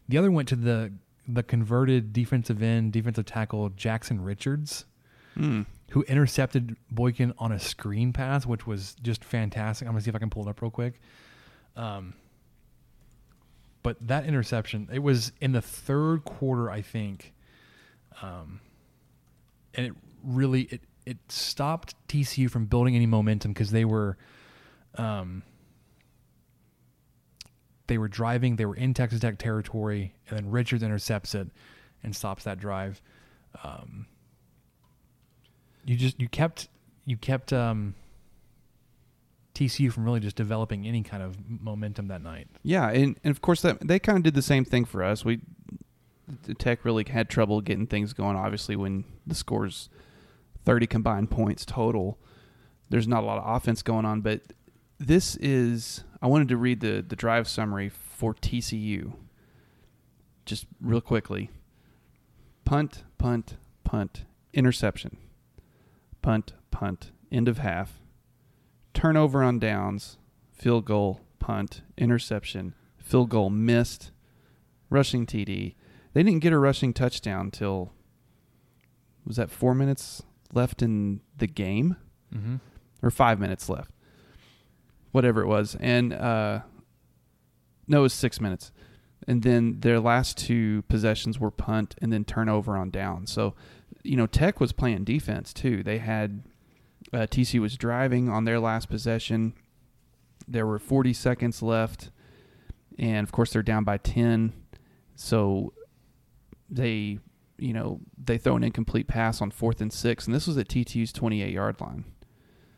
the other went to the the converted defensive end, defensive tackle Jackson Richards, Hmm. Who intercepted Boykin on a screen pass, which was just fantastic. I'm gonna see if I can pull it up real quick. Um, but that interception, it was in the third quarter, I think. Um, and it really it it stopped TCU from building any momentum because they were, um, they were driving, they were in Texas Tech territory, and then Richards intercepts it and stops that drive. Um, you just you kept you kept um, TCU from really just developing any kind of momentum that night. Yeah, and, and of course that they kind of did the same thing for us. We the Tech really had trouble getting things going. Obviously, when the scores thirty combined points total, there's not a lot of offense going on. But this is I wanted to read the the drive summary for TCU. Just real quickly. Punt, punt, punt, interception. Punt, punt, end of half. Turnover on downs, field goal, punt, interception, field goal missed, rushing TD. They didn't get a rushing touchdown till was that four minutes left in the game, Mm-hmm. or five minutes left, whatever it was, and uh, no, it was six minutes, and then their last two possessions were punt and then turnover on down. So, you know, Tech was playing defense too. They had uh, TC was driving on their last possession. There were 40 seconds left, and of course they're down by 10. So they, you know, they throw an incomplete pass on fourth and six, and this was at TTU's 28 yard line.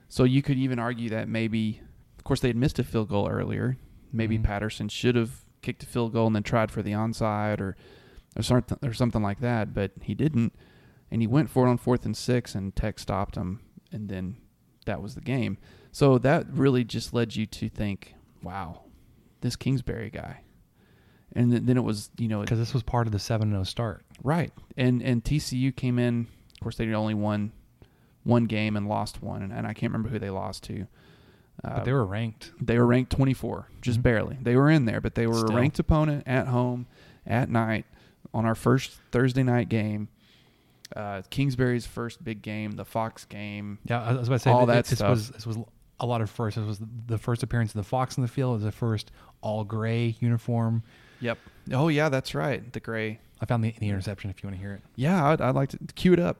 So you could even argue that maybe, of course, they had missed a field goal earlier. Maybe Mhm. Patterson should have kicked a field goal and then tried for the onside or or something or something like that, but he didn't, and he went for it on fourth and six, and Tech stopped him, and then that was the game. So that really just led you to think, wow, this Kingsbury guy. And then, then it was, you know, Because this was part of the 7 0 start. Right. And and TCU came in. Of course, they only won one game and lost one, and, and I can't remember who they lost to. Uh, But they were ranked. they were ranked 24, just Mhm. barely. They were in there, but they were Still. a ranked opponent at home, at night, on our first Thursday night game. Uh, Kingsbury's first big game, the Fox game. Yeah, I was about to say All th- that this stuff. was this was a lot of firsts. This was the first appearance of the Fox in the field. It was the first all gray uniform. Yep. Oh yeah, that's right. The gray. I found the, the interception if you want to hear it. Yeah, I'd, I'd like to cue it up.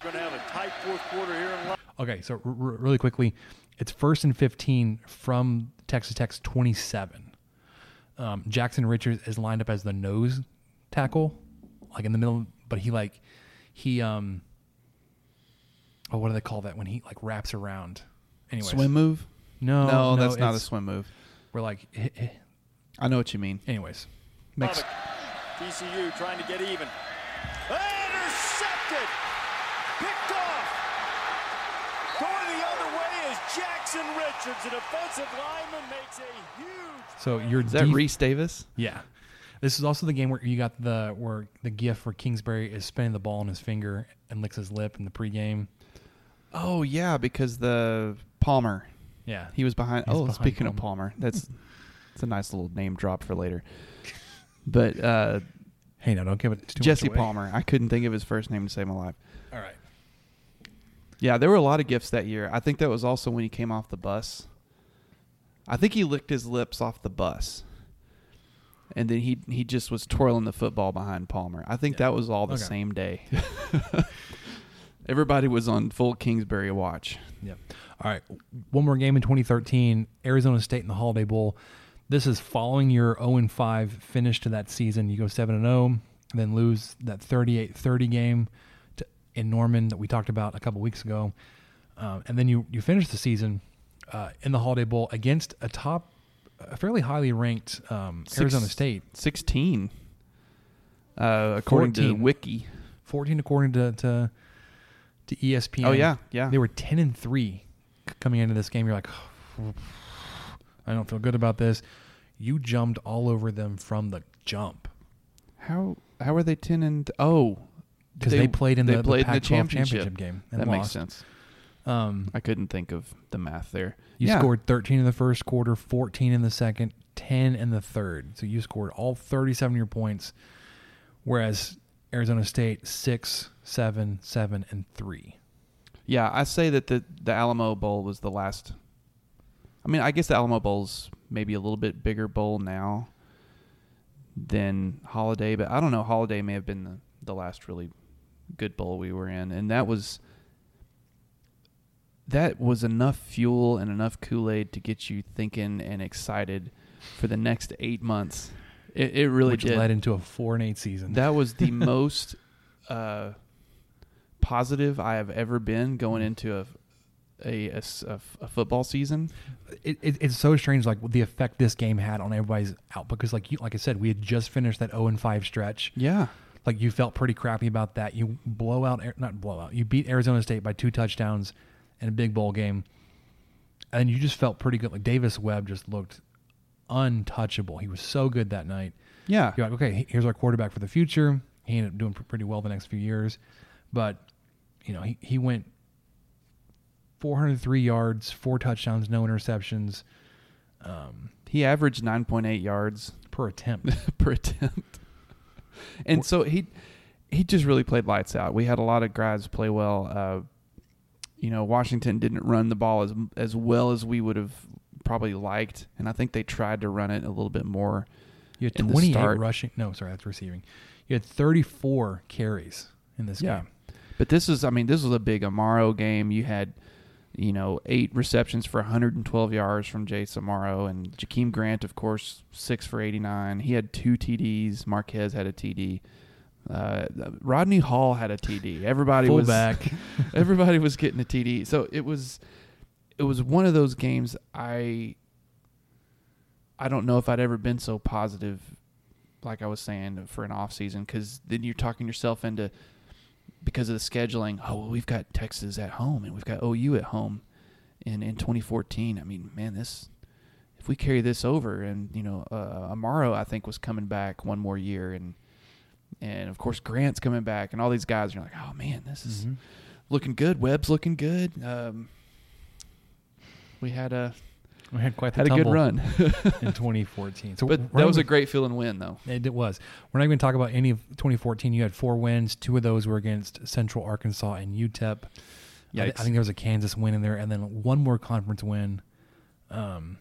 Going to have a tight fourth quarter here. Okay, so r- r- really quickly, it's first and 15 from Texas Tech's 27. Um, Jackson Richards is lined up as the nose tackle, like in the middle, but he like he um oh what do they call that when he like wraps around? Anyways, Swim move? No, no, that's not a it's- swim move. We're like, eh, [laughs] eh. I know what you mean. anyways, makes Lubbock. TCU trying to get even. Intercepted. Picked off. Going the other way is Jackson Richards. An offensive lineman makes a huge. so your Is that def- Reese Davis? Yeah. This is also the game where you got the where the gif where Kingsbury is spinning the ball on his finger and licks his lip in the pregame. Oh yeah, because the Palmer. Yeah. He was behind. He's oh, behind speaking of Palmer. Palmer, [laughs] that's it's a nice little name drop for later. But uh, Hey, now don't give it too Jesse. Palmer, I couldn't think of his first name to save my life. All right. Yeah, there were a lot of gifts that year. I think that was also when he came off the bus. I think he licked his lips off the bus. And then he he just was twirling the football behind Palmer. I think Yeah. that was all the Okay. same day. [laughs] [laughs] Everybody was on full Kingsbury watch. Yep. All right. One more game in 2013, Arizona State in the Holiday Bowl. This is following your 0 and 5 finish to that season. You go 7 and 0, then lose that 38-30 game to, in Norman that we talked about a couple weeks ago, um, and then you you finish the season uh, in the Holiday Bowl against a top, fairly highly ranked um, Six- Arizona State. 16 uh, according to Wiki. 14 according to to, to ESPN. Oh, yeah, yeah. They were 10 and 3 coming into this game. You're like, [sighs] I don't feel good about this. You jumped all over them from the jump How how are they 10 and oh because they, played in they the, played the in the Pac-12 championship. game. And that makes sense. Um, I couldn't think of the math there. you Yeah. scored 13 in the first quarter, 14 in the second, 10 in the third. So you scored all 37 of your points, whereas Arizona State six, seven, seven, and three. Yeah, I say that the the Alamo Bowl was the last. I mean, I guess the Alamo Bowl's maybe a little bit bigger bowl now than Holiday, but I don't know. Holiday may have been the, the last really good bowl we were in, and that was that was enough fuel and enough Kool Aid to get you thinking and excited for the next eight months. It, it really which did. led into a four and eight season. That was the [laughs] most uh, positive I have ever been going into a a football season. it, it, it's so strange, like the effect this game had on everybody's output. Because, like you, like I said, we had just finished that zero and five stretch. Yeah, Like you felt pretty crappy about that. You blow out, not blow out. You beat Arizona State by two touchdowns in a big bowl game, and you just felt pretty good. Like Davis Webb just looked untouchable. He was so good that night. yeah, You're like, okay, here's our quarterback for the future. He ended up doing pretty well the next few years, but you know he he went 403 yards, four touchdowns, no interceptions um, he averaged nine point eight yards per attempt. [laughs] per attempt, and so he he just really played lights out. We had a lot of guys play well. Uh, you know, Washington didn't run the ball as as well as we would have probably liked, and I think they tried to run it a little bit more. You had 28 start. rushing. No, sorry, that's receiving. You had 34 carries in this Yeah. game. But this is, I mean, this was a big Amaro game. You had, you know, eight receptions for 112 yards from Jace Amaro, and Jakeem Grant, of course, six for 89. He had two TDs. Marquez had a TD. Uh, Rodney Hall had a TD. Everybody Fullback. was [laughs] everybody was getting a TD. So it was it was one of those games I I don't know if I'd ever been so positive like I was saying for an off season cuz then you're talking yourself into because of the scheduling, oh, well, we've got Texas at home and we've got OU at home in in 2014. I mean, man, this if we carry this over and you know, uh, Amaro I think was coming back one more year and and of course Grant's coming back and all these guys are like, "Oh man, this is Mhm. looking good. Webb's looking good." Um, we had a We had quite the had a good run. in 2014. [laughs] So but that was a great feeling win though. It, it was. We're not even talk about any of 2014. You had four wins. Two of those were against Central Arkansas and UTEP. I, thi- I think there was a Kansas win in there, and then one more conference win. Um,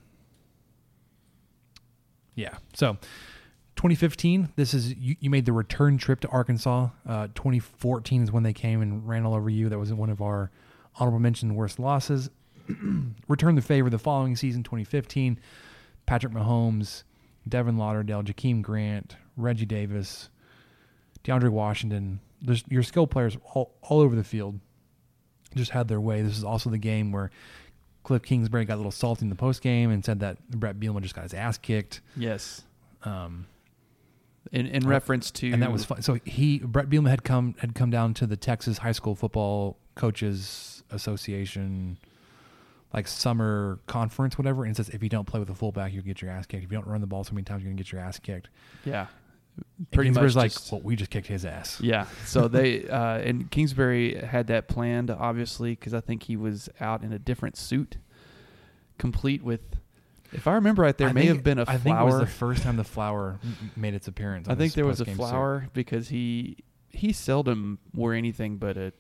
yeah. So, 2015. This is you, you made the return trip to Arkansas. Uh, 2014 is when they came and ran all over you. That was one of our honorable mention worst losses. [clears throat] Return the favor the following season, 2015. Patrick Mahomes, Devin Lauderdale, Jakeem Grant, Reggie Davis, DeAndre Washington. There's your skill players all, all over the field just had their way. This is also the game where Cliff Kingsbury got a little salty in the post game and said that Bret Bielema just got his ass kicked. Yes. Um, In in reference to and that was fun. So he Bret Bielema had come had come down to the Texas High School Football Coaches Association like summer conference, whatever, and it says if you don't play with a fullback, you'll get your ass kicked. If you don't run the ball so many times, you're gonna get your ass kicked. yeah. And Pretty Kingsbury's much like, just- well, we just kicked his ass. Yeah. So they [laughs] uh, and Kingsbury had that planned, obviously, because I think he was out in a different suit, complete with. If I remember right, there I may think- have been a I think it was the first time the flower made its appearance. [laughs] I think there was a post-game suit. flower because he he seldom wore anything but a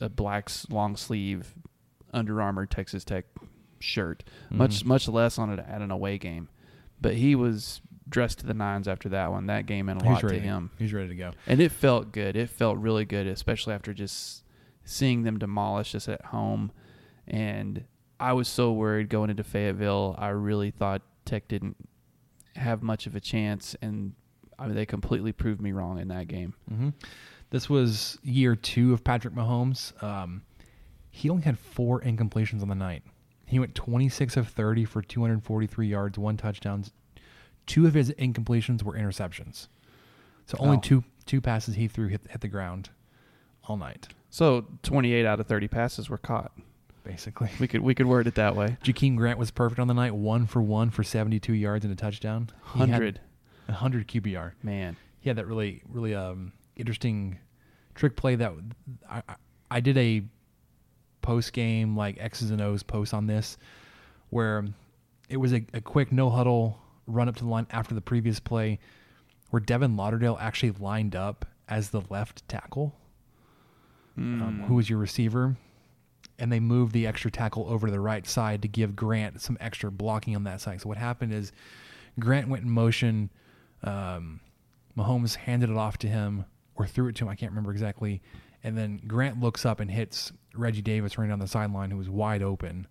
a black long sleeve Under Armour Texas Tech shirt, much Mhm. much less on it at an away game. But he was dressed to the nines after that one. That game meant a lot to him. He's ready to go. And it felt good. It felt really good, especially after just seeing them demolish us at home. And I was so worried going into Fayetteville. I really thought Tech didn't have much of a chance, and I mean, they completely proved me wrong in that game. hmm This was year two of Patrick Mahomes. Um, he only had four incompletions on the night. He went 26 of 30 for 243 yards, one touchdown. Two of his incompletions were interceptions. So only Oh. two two passes he threw hit, hit the ground all night, So 28 out of 30 passes were caught. Basically. We could we could word it that way. Jakeem Grant was perfect on the night, one for one for 72 yards and a touchdown. He had 100. 100 QBR. Man. he had that really really um interesting trick play that I I- I did a post game like X's and O's post on this where it was a, a quick no huddle run up to the line after the previous play where Devin Lauderdale actually lined up as the left tackle um, who was your receiver and they moved the extra tackle over to the right side to give Grant some extra blocking on that side. So what happened is Grant went in motion. Um, Mahomes handed it off to him or threw it to him. I can't remember exactly. And then Grant looks up and hits Reggie Davis running down the sideline, who was wide open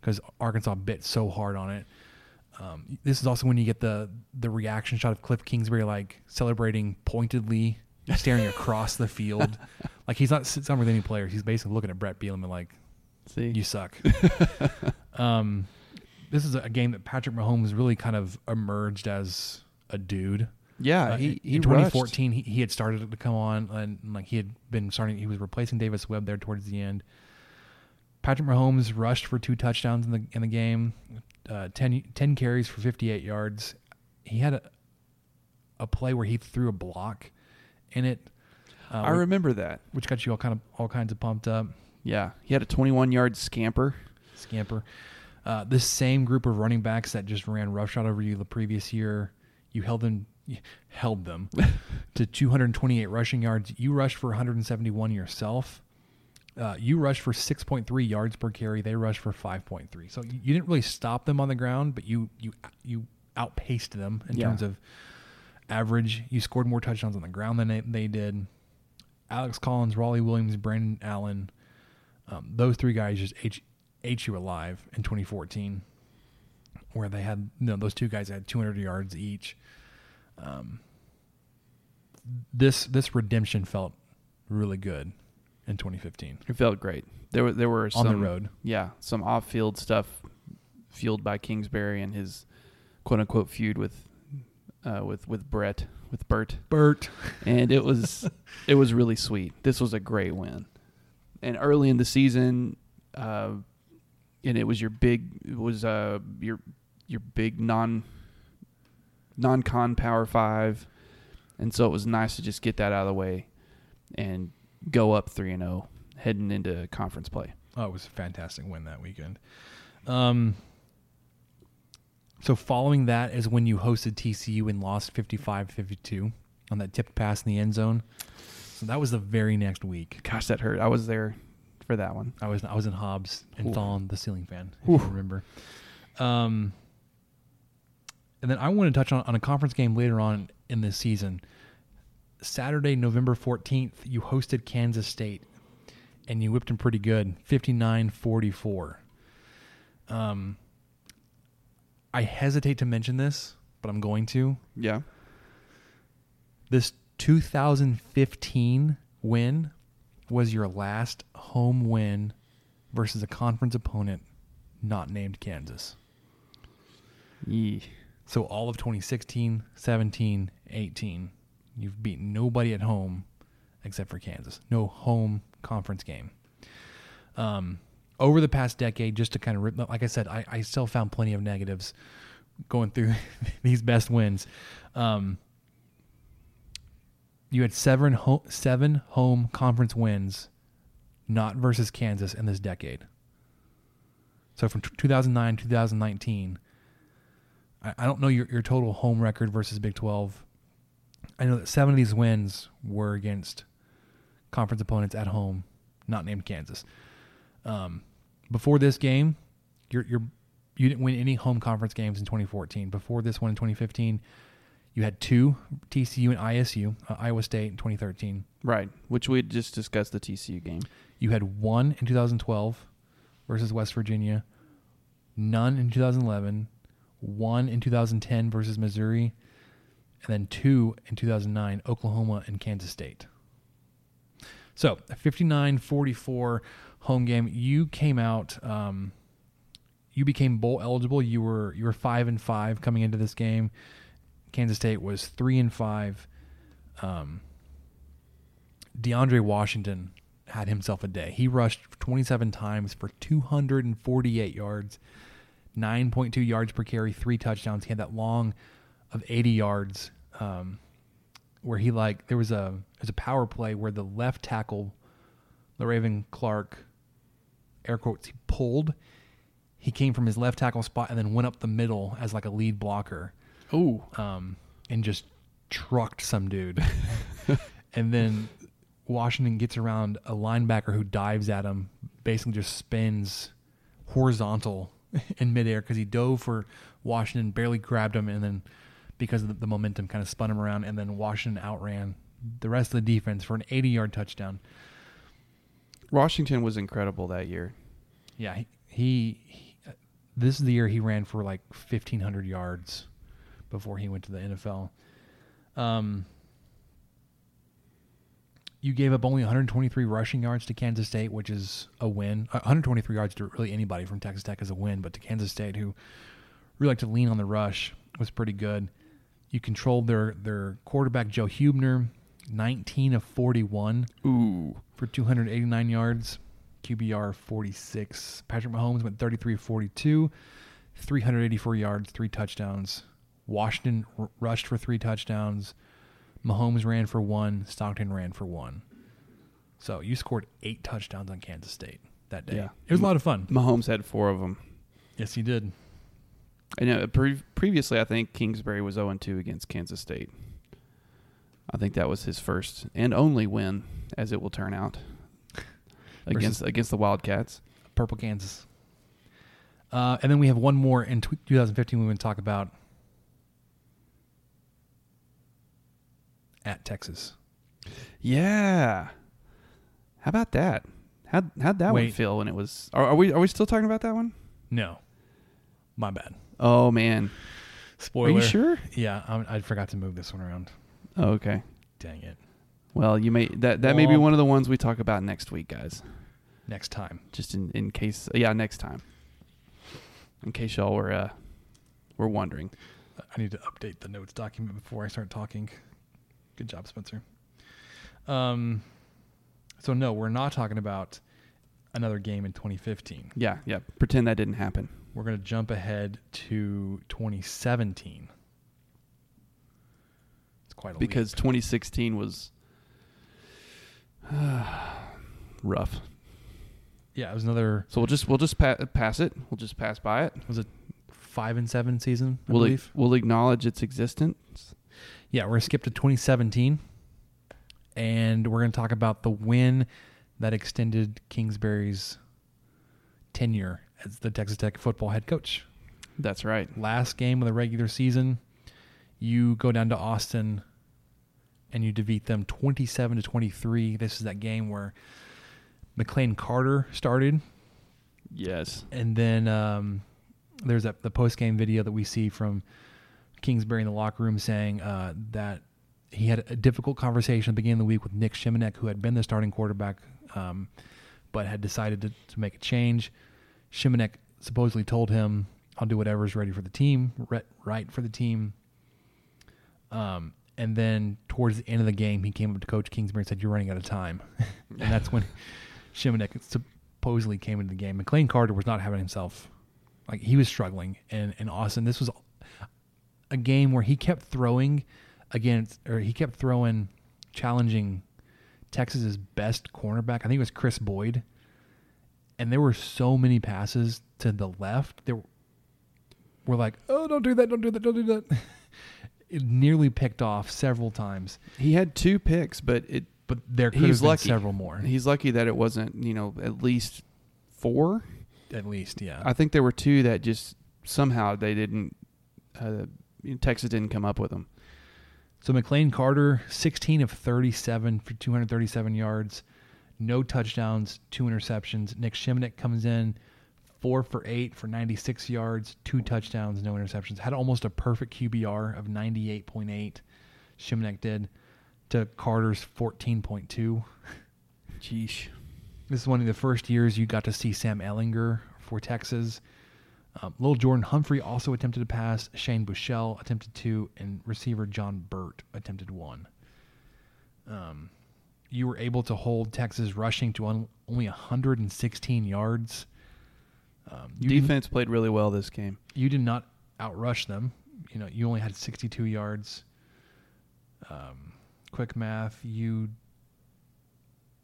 because Arkansas bit so hard on it. Um, this is also when you get the the reaction shot of Cliff Kingsbury like celebrating pointedly, staring across the field, [laughs] like he's not sitting with any players. He's basically looking at Bret Bielema like, See. "You suck." [laughs] um, this is a game that Patrick Mahomes really kind of emerged as a dude. yeah, Uh, he, in- he in 2014 he, he had started to come on and like he had been starting he was replacing Davis Webb there towards the end. Patrick Mahomes rushed for two touchdowns in the in the game, uh, 10, 10 carries for 58 yards. He had a a play where he threw a block in it. Uh, I remember that. which got you all kind of all kinds of pumped up. Yeah, he had a 21 yard scamper. Scamper. Uh, this same group of running backs that just ran roughshod over you the previous year, you held them, you held them [laughs] to 228 rushing yards. You rushed for 171 yourself. Uh, you rushed for 6.3 yards per carry. They rushed for 5.3. So you, you didn't really stop them on the ground, but you you you outpaced them in Yeah. terms of average. You scored more touchdowns on the ground than they, they did. Alex Collins, Rawleigh Williams, Brandon Allen, um, those three guys just ate, ate you alive in 2014, where they had you know those two guys had 200 yards each. Um, this this redemption felt really good in 2015 It felt great. There were there were on the road. Yeah, some off-field stuff fueled by Kingsbury and his quote-unquote feud with uh, with with Brett with Bert, Bert, and it was [laughs] it was really sweet. This was a great win, and early in the season, uh, and it was your big it was uh your your big non non con Power Five, and so it was nice to just get that out of the way and go up three and zero heading into conference play. Oh, it was a fantastic win that weekend. Um, so following that is when you hosted TCU and lost 55-52 on that tipped pass in the end zone. So that was the very next week. Gosh, that hurt. I was there for that one. I was I was in Hobbs and Oof. on the ceiling fan. If you remember. Um, and then I want to touch on, on a conference game later on in this season. Saturday, November 14th, you hosted Kansas State and you whipped them pretty good 59 44. Um, I hesitate to mention this, but I'm going to. Yeah. This 2015 win was your last home win versus a conference opponent not named Kansas. Yee. So all of 2016, 17, 18, you've beaten nobody at home except for Kansas. No home conference game. Um, over the past decade, just to kind of rip, like I said, I, I still found plenty of negatives going through [laughs] these best wins. Um, you had seven ho- seven home conference wins, not versus Kansas in this decade. So from t- 2009 2019, I, I don't know your, your total home record versus Big 12. I know that seven of these wins were against conference opponents at home, not named Kansas. Um, before this game, you're, you're you didn't win any home conference games in 2014. Before this one in 2015, you had two TCU and ISU, uh, Iowa State in 2013. Right. Which we just discussed the TCU game. You had one in 2012 versus West Virginia, none in 2011, one in 2010 versus Missouri, and then two in 2009, Oklahoma and Kansas State. So, a 59 44 home game. You came out, um, you became bowl eligible. You were you were five and five coming into this game. Kansas State was three and five. Um, DeAndre Washington had himself a day. He rushed 27 times for 248 yards, 9.2 yards per carry, three touchdowns. He had that long of 80 yards, um, where he like there was a there's a power play where the left tackle, Le'Raven Clark, air quotes, he pulled. He came from his left tackle spot and then went up the middle as like a lead blocker Ooh. um, and just trucked some dude. [laughs] and then Washington gets around a linebacker who dives at him, basically just spins horizontal [laughs] in midair because he dove for Washington, barely grabbed him, and then because of the, the momentum, kind of spun him around, and then Washington outran the rest of the defense for an 80 yard touchdown. Washington was incredible that year. Yeah, he, he, he this is the year he ran for like 1500 yards before he went to the NFL. Um, you gave up only 123 rushing yards to Kansas State, which is a win. Uh, 123 yards to really anybody from Texas Tech is a win, but to Kansas State, who really like to lean on the rush, was pretty good. You controlled their their quarterback Joe Hubener, 19 of 41 Ooh. for 289 yards, QBR 46. Patrick Mahomes went 33 of 42, 384 yards, three touchdowns. Washington r- rushed for three touchdowns. Mahomes ran for one. Stockton ran for one. So you scored eight touchdowns on Kansas State that day. Yeah. It was a lot of fun. Mahomes had four of them. Yes, he did. I know. Uh, pre- previously, I think Kingsbury was 0 2 against Kansas State. I think that was his first and only win, as it will turn out. against against the Wildcats. Purple Kansas. Uh, and then we have one more in tw 2015 we want to talk about at Texas. Yeah. How about that? How how'd that one feel when it was? Are, are we are we still talking about that one? No, my bad. Oh man. Spoiler. Are you sure? Yeah, I, I forgot to move this one around. Oh, okay. Dang it. Well, you may that that may be one of the ones we talk about next week, guys. Next time. Just in, in case, yeah, next time. In case y'all were uh, were wondering. I need to update the notes document before I start talking. Good job, Spencer. Um, so no, we're not talking about another game in 2015. Yeah, yeah. Pretend that didn't happen. We're going to jump ahead to 2017. Quite a because leap. 2016 was [sighs] rough. yeah, it was another So we'll just we'll just pa- pass it. We'll just pass by it. was it five and seven season? I We'll e- we'll acknowledge its existence. Yeah, we're gonna skip to 2017, and we're gonna talk about the win that extended Kingsbury's tenure as the Texas Tech football head coach. That's right. Last game of the regular season, you go down to Austin, and you defeat them 27 to 23. This is that game where McLane Carter started, Yes. and then um, there's that the post game video that we see from Kingsbury in the locker room saying uh, that he had a difficult conversation at the beginning of the week with Nick Shimonek, who had been the starting quarterback, um, but had decided to, to make a change. Shimonek supposedly told him, "I'll do whatever's ready for the team, right for the team." Um, and then towards the end of the game, he came up to Coach Kingsbury and said, "You're running out of time," [laughs] and that's when [laughs] Shimonek supposedly came into the game. McLane Carter was not having himself like he was struggling, and and Austin. This was a game where he kept throwing against, or he kept throwing, challenging Texas's best cornerback. I think it was Chris Boyd, and there were so many passes to the left. There were like, oh, don't do that, don't do that, don't do that. [laughs] it nearly picked off several times, He had two picks, but it but there could he's have been lucky. several more, He's lucky that it wasn't, you know, at least four. at least. Yeah, I think there were two that just somehow they didn't. Uh, Texas didn't come up with them. So McLane Carter, 16 of 37 for 237 yards, no touchdowns, two interceptions. Nick Shimonek comes in, four for eight for 96 yards, two touchdowns, no interceptions. Had almost a perfect QBR of 98.8. Shimonek did to Carter's 14.2. Jeesh. This is one of the first years you got to see Sam Ehlinger for Texas. Um, Little Jordan Humphrey also attempted a pass. Shane Buechele attempted two, and receiver John Burt attempted one. Um, you were able to hold Texas rushing to on, only 116 yards. Um, Defense played really well this game. you did not outrush them. You know, you only had 62 yards. Um, quick math, you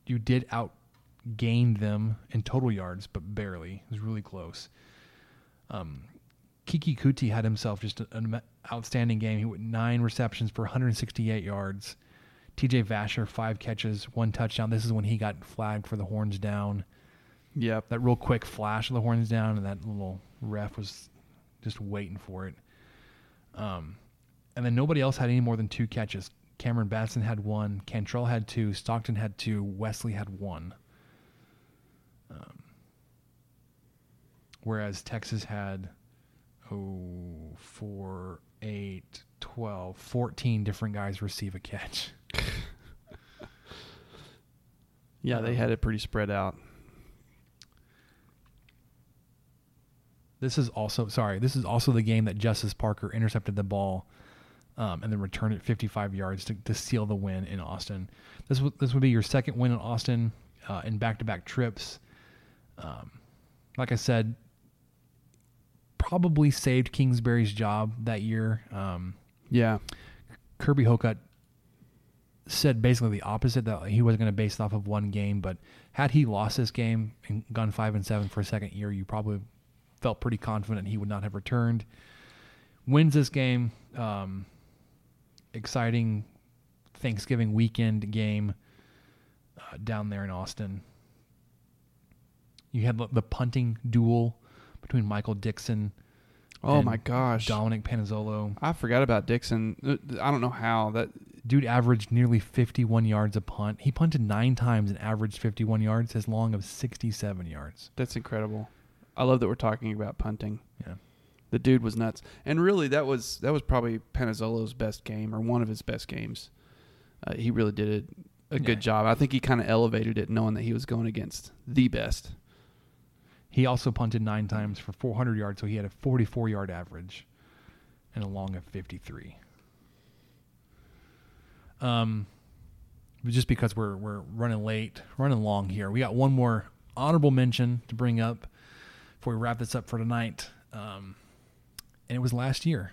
you did outgain them in total yards, but barely. It was really close. Um, Keke Coutee had himself just an outstanding game. He went nine receptions for 168 yards. TJ Vasher five catches, one touchdown. This is when he got flagged for the horns down Yep. that real quick flash of the horns down, and that little ref was just waiting for it. Um, and then nobody else had any more than two catches. Cameron Batson had one, Cantrell had two, Stockton had two, Wesley had one. Um, whereas Texas had oh four, eight, 12, 14 different guys receive a catch. [laughs] Yeah, they had it pretty spread out. This is also sorry. This is also the game that Justus Parker intercepted the ball, um, and then returned it 55 yards to, to seal the win in Austin. This would this would be your second win in Austin uh, in back-to-back trips. Um, like I said, probably saved Kingsbury's job that year. Um, Yeah. Kirby Hocutt said basically the opposite that he wasn't going to base it off of one game, but had he lost this game and gone five and seven for a second year, you probably felt pretty confident he would not have returned. Wins this game, um, exciting Thanksgiving weekend game uh, down there in Austin. You had the- punting duel between Michael Dickson. Oh and my gosh. Dominic Panazzolo. I forgot about Dickson. Uh, I don't know how that. Dude averaged nearly 51 yards a punt. He punted nine times and averaged 51 yards, as long of 67 yards. That's incredible. I love that we're talking about punting. Yeah. The dude was nuts, and really that was that was probably Panazzolo's best game or one of his best games. Uh, he really did it a good job. I think he kind of elevated it, knowing that he was going against the best. He also punted nine times for 400 yards, so he had a 44 yard average and a long of 53. Um, just because we're we're running late, running long here, we got one more honorable mention to bring up before we wrap this up for tonight. Um, and it was last year.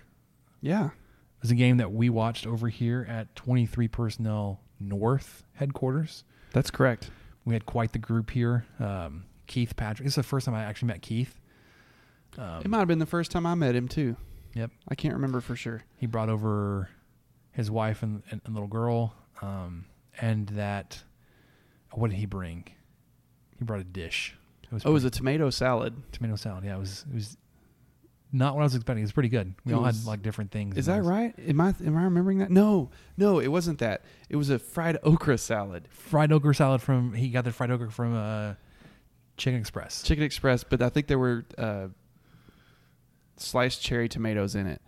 Yeah, It was a game that we watched over here at 23 Personnel North headquarters. that's correct. We had quite the group here. Um, Keith Patrick. This is the first time I actually met Keith. Um, it might have been the first time I met him too. Yep. I can't remember for sure. He brought over his wife and, and, and little girl. Um, and that, what did he bring? He brought a dish. It was Oh, it was a tomato salad. tomato salad. Yeah, it was. It was not what I was expecting. It was pretty good. We It all was- had like different things. Is that right? Am I am I remembering that? No, no, it wasn't that. It was a fried okra salad, Fried okra salad from. He got the fried okra from uh, Chicken Express. Chicken Express, but I think there were uh, sliced cherry tomatoes in it.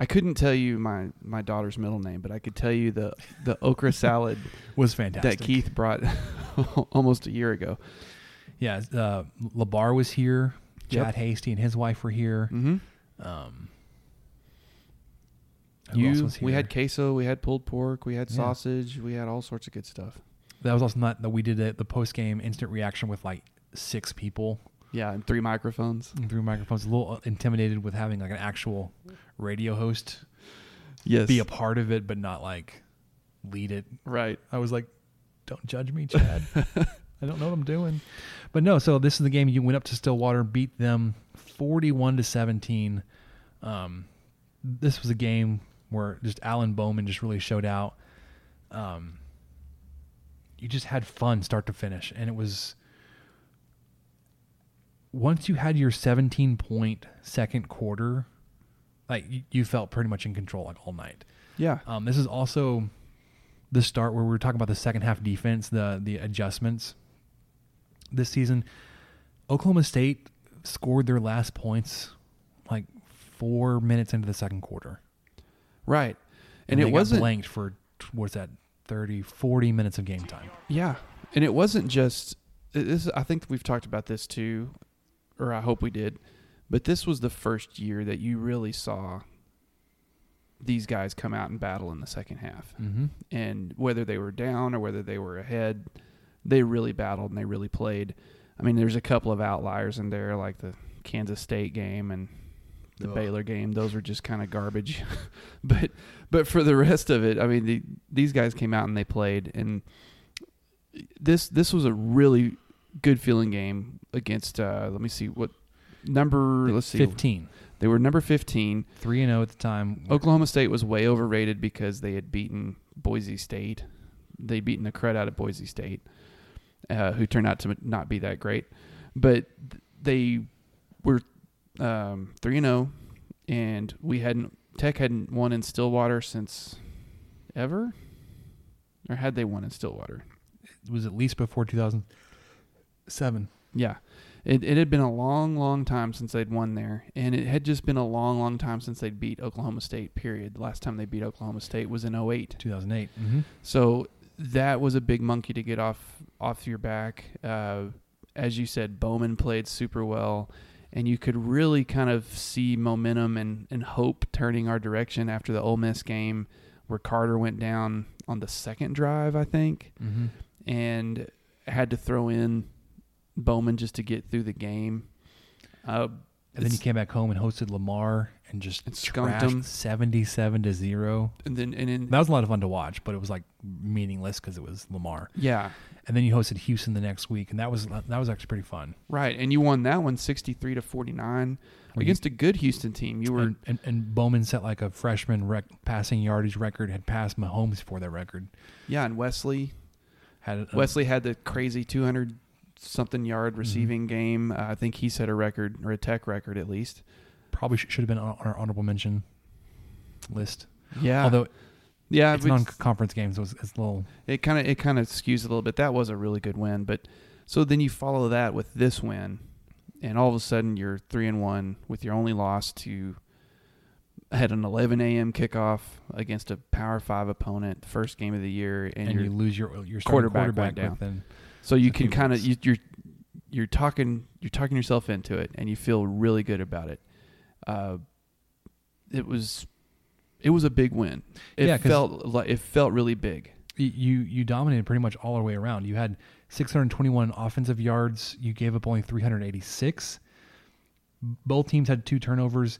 I couldn't tell you my, my daughter's middle name, but I could tell you the the okra salad [laughs] was fantastic. that Keith brought [laughs] almost a year ago. Yeah, uh, Labar was here. Yep. Chad Hasty and his wife were here. Mm-hmm. Um, You, was we had queso, we had pulled pork, we had Yeah. sausage, we had all sorts of good stuff. That was also not that we did it, the post game instant reaction with like six people Yeah, and three microphones. and through microphones. A little intimidated with having like an actual radio host Yes, be a part of it, but not like lead it. right. I was like, "Don't judge me, Chad. [laughs] I don't know what I'm doing." But no, so this is the game. You went up to Stillwater, beat them 41 to 17. Um, this was a game where just Alan Bowman just really showed out. Um, you just had fun start to finish, and it was once you had your 17 point second quarter, like you, felt pretty much in control like all night. Yeah, Um, this is also the start where we were talking about the second half defense, the the adjustments this season. Oklahoma State scored their last points like four minutes into the second quarter, right. And, they it wasn't blanked for what's that 30, 40 minutes of game time. Yeah, and it wasn't just this. I think we've talked about this too, or I hope we did. But this was the first year that you really saw these guys come out and battle in the second half, Mm-hmm. and whether they were down or whether they were ahead, they really battled and they really played. I mean, there's a couple of outliers in there, like the Kansas State game and the Ugh. Baylor game. Those were just kind of garbage. [laughs] but but for the rest of it, I mean, the, these guys came out and they played, and this this was a really good feeling game against. Uh, let me see what number. Let's see, 15. They were number fifteen. 3 and 0 at the time. Oklahoma State was way overrated because they had beaten Boise State. They'd beaten the crud out of Boise State, uh, who turned out to not be that great. But they were um, three and zero, and we hadn't Tech hadn't won in Stillwater since ever, or had they won in Stillwater? It was at least before 2007. Yeah. It, it had been a long, long time since they'd won there, and it had just been a long, long time since they'd beat Oklahoma State. Period. The last time they beat Oklahoma State was in 08. 2008. Mm-hmm. So that was a big monkey to get off off your back. Uh, as you said, Bowman played super well, and you could really kind of see momentum and, and hope turning our direction after the Ole Miss game, where Carter went down on the second drive, I think, Mm-hmm. and had to throw in Bowman just to get through the game. Uh, And then you it's- came back home and hosted Lamar and just And skunked him. 77 to 0. and then and then That was a lot of fun to watch, but it was like meaningless because it was Lamar. yeah, And then you hosted Houston the next week, and that was that was actually pretty fun. right, and you won that one 63 to 49 Were you- against a good Houston team. You were and, and, and Bowman set like a freshman rec- passing yardage record, had passed Mahomes for that record. yeah, and Wesley Had a, Wesley had the crazy 200 something yard receiving game. Uh, I think he set a record or a tech record at least. Probably sh- should have been on our honorable mention list. Yeah. Although yeah, it's non-conference games, so it's, little. it kind of it kind of skews a little bit. That was a really good win, but so then you follow that with this win, and all of a sudden you're three and one with your only loss to had an 11 a.m. kickoff against a Power Five opponent, first game of the year, and, And, you're lose your your quarterback quarterback, down. within so you a can kind of you, you're you're talking you're talking yourself into it, and you feel really good about it. Uh, it was it was a big win. It Yeah, felt like it felt really big. you you dominated pretty much all the way around. You had 621 offensive yards. You gave up only 386. Both teams had two turnovers.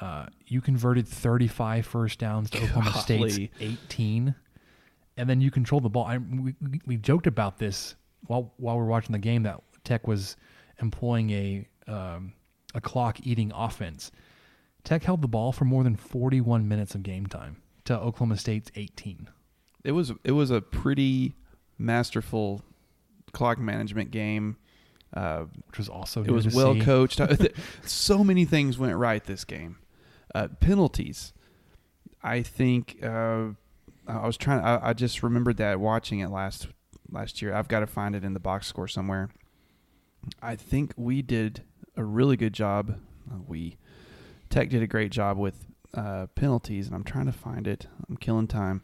Uh, you converted 35 first downs to [laughs] Oklahoma State's 18, and then you control the ball. I, we, we- joked about this while while we were watching the game that Tech was employing a um, a clock eating offense. Tech held the ball for more than 41 minutes of game time to Oklahoma State's 18. It was it was a pretty masterful clock management game. Uh, which was also it was well see. coached. [laughs] [laughs] so many things went right this game. Uh, penalties. I think uh, I was trying. I, I just remembered that watching it last last year. I've got to find it in the box score somewhere. I think we did a really good job. Uh, we Tech did a great job with uh, penalties, and I'm trying to find it. I'm killing time.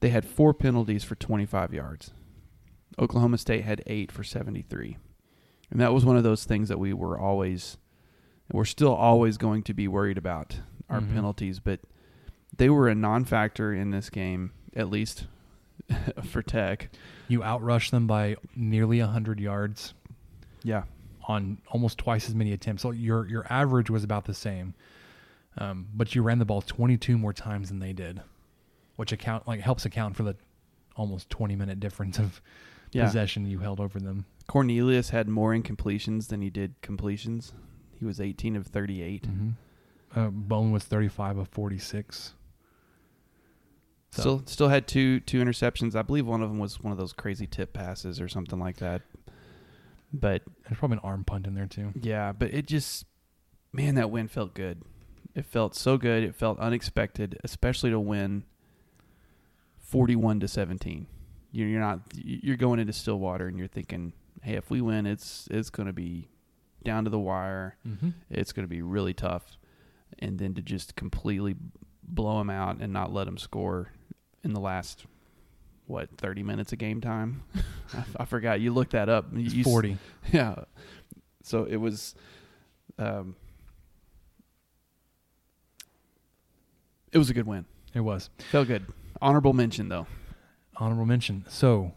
They had four penalties for 25 yards. Oklahoma State had eight for 73. And that was one of those things that we were always, we're still always going to be worried about our Mhm. penalties, but they were a non factor in this game, at least [laughs] for Tech. You outrushed them by nearly 100 yards Yeah. on almost twice as many attempts. So your your average was about the same, um, but you ran the ball 22 more times than they did, which account like helps account for the almost 20 minute difference of Yeah. possession you held over them. Cornelius had more incompletions than he did completions. He was 18 of 38. Mm-hmm. Uh, Bone was 35 of 46. So- Still, still had two two interceptions. I believe one of them was one of those crazy tip passes or something like that. But There's probably an arm punt in there too. Yeah, but it just, man, that win felt good. It felt so good. It felt unexpected, especially to win forty-one to seventeen. You're you're not you're going into Stillwater and you're thinking, hey, if we win, it's it's going to be down to the wire. Mm-hmm. It's going to be really tough, and then to just completely blow them out and not let them score in the last what thirty minutes of game time. [laughs] I, I forgot. You looked that up. You, It's you 40. [laughs] yeah. So it was um it was a good win. It was Felt good. Honorable mention though. honorable mention. So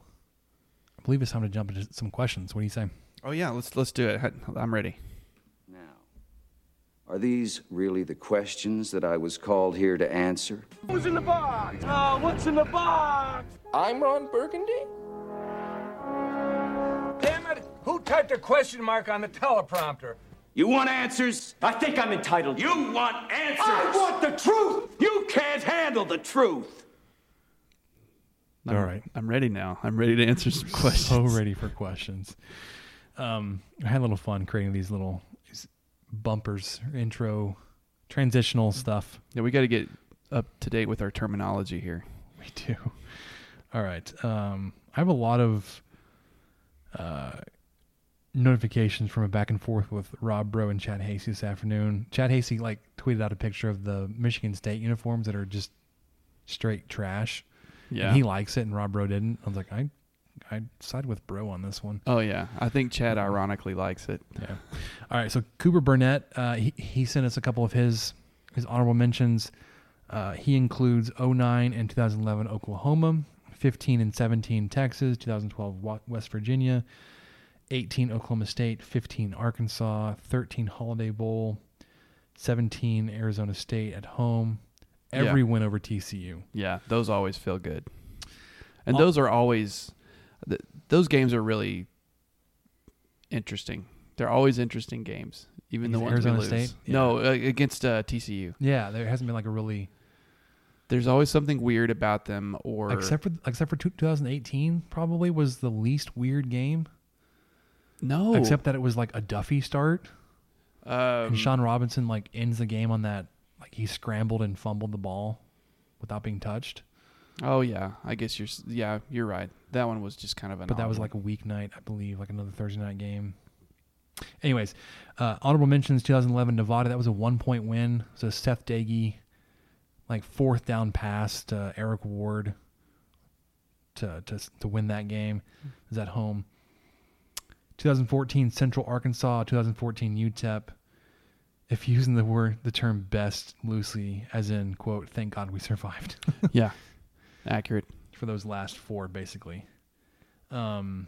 I believe it's time to jump into some questions. What do you say? Oh yeah, let's let's do it. I'm ready. Now, are these really the questions that I was called here to answer? Who's in the box? Oh, what's in the box? I'm Ron Burgundy. Damn it! Who typed a question mark on the teleprompter? You want answers? I think I'm entitled. You want answers? I want the truth. You can't handle the truth. I'm, All right. I'm ready now. I'm ready to answer some questions. So ready for questions. Um, I had a little fun creating these little these bumpers, intro, transitional stuff. Yeah, we got to get up to date with our terminology here. [laughs] We do. All right. Um, I have a lot of uh, notifications from a back and forth with Rob Bro and Chad Hasty this afternoon. Chad Hasty like tweeted out a picture of the Michigan State uniforms that are just straight trash. Yeah. And he likes it, and Rob Bro didn't. I was like, I, I side with Bro on this one. Oh yeah, I think Chad ironically likes it. Yeah. All right. So Cooper Burnett, uh, he he sent us a couple of his his honorable mentions. Uh, he includes 09 and 2011 Oklahoma, 15 and 17 Texas, 2012 West Virginia, 18 Oklahoma State, 15 Arkansas, 13 Holiday Bowl, 17 Arizona State at home. Every Yeah. win over TCU. Yeah, those always feel good. And those are always th- those games are really interesting. They're always interesting games, even the ones Arizona we lose. State? No, uh, against uh, TCU. Yeah, there hasn't been like a really There's always something weird about them, or except for except for 2018 probably was the least weird game. No, except that it was like a Duffey start, um, and Shawn Robinson like ends the game on that like he scrambled and fumbled the ball without being touched. Oh yeah, I guess you're. Yeah, you're right. That one was just kind of an. but that was like a weeknight, I believe, like another Thursday night game. Anyways, uh, honorable mentions: 2011 Nevada. That was a one point win. So Seth Doege, like fourth down pass to Eric Ward to to to win that game. Is at home. 2014 Central Arkansas. 2014 UTEP. If using the word the term best loosely, as in quote, thank God we survived. [laughs] yeah, [laughs] accurate. For those last four, basically. Um,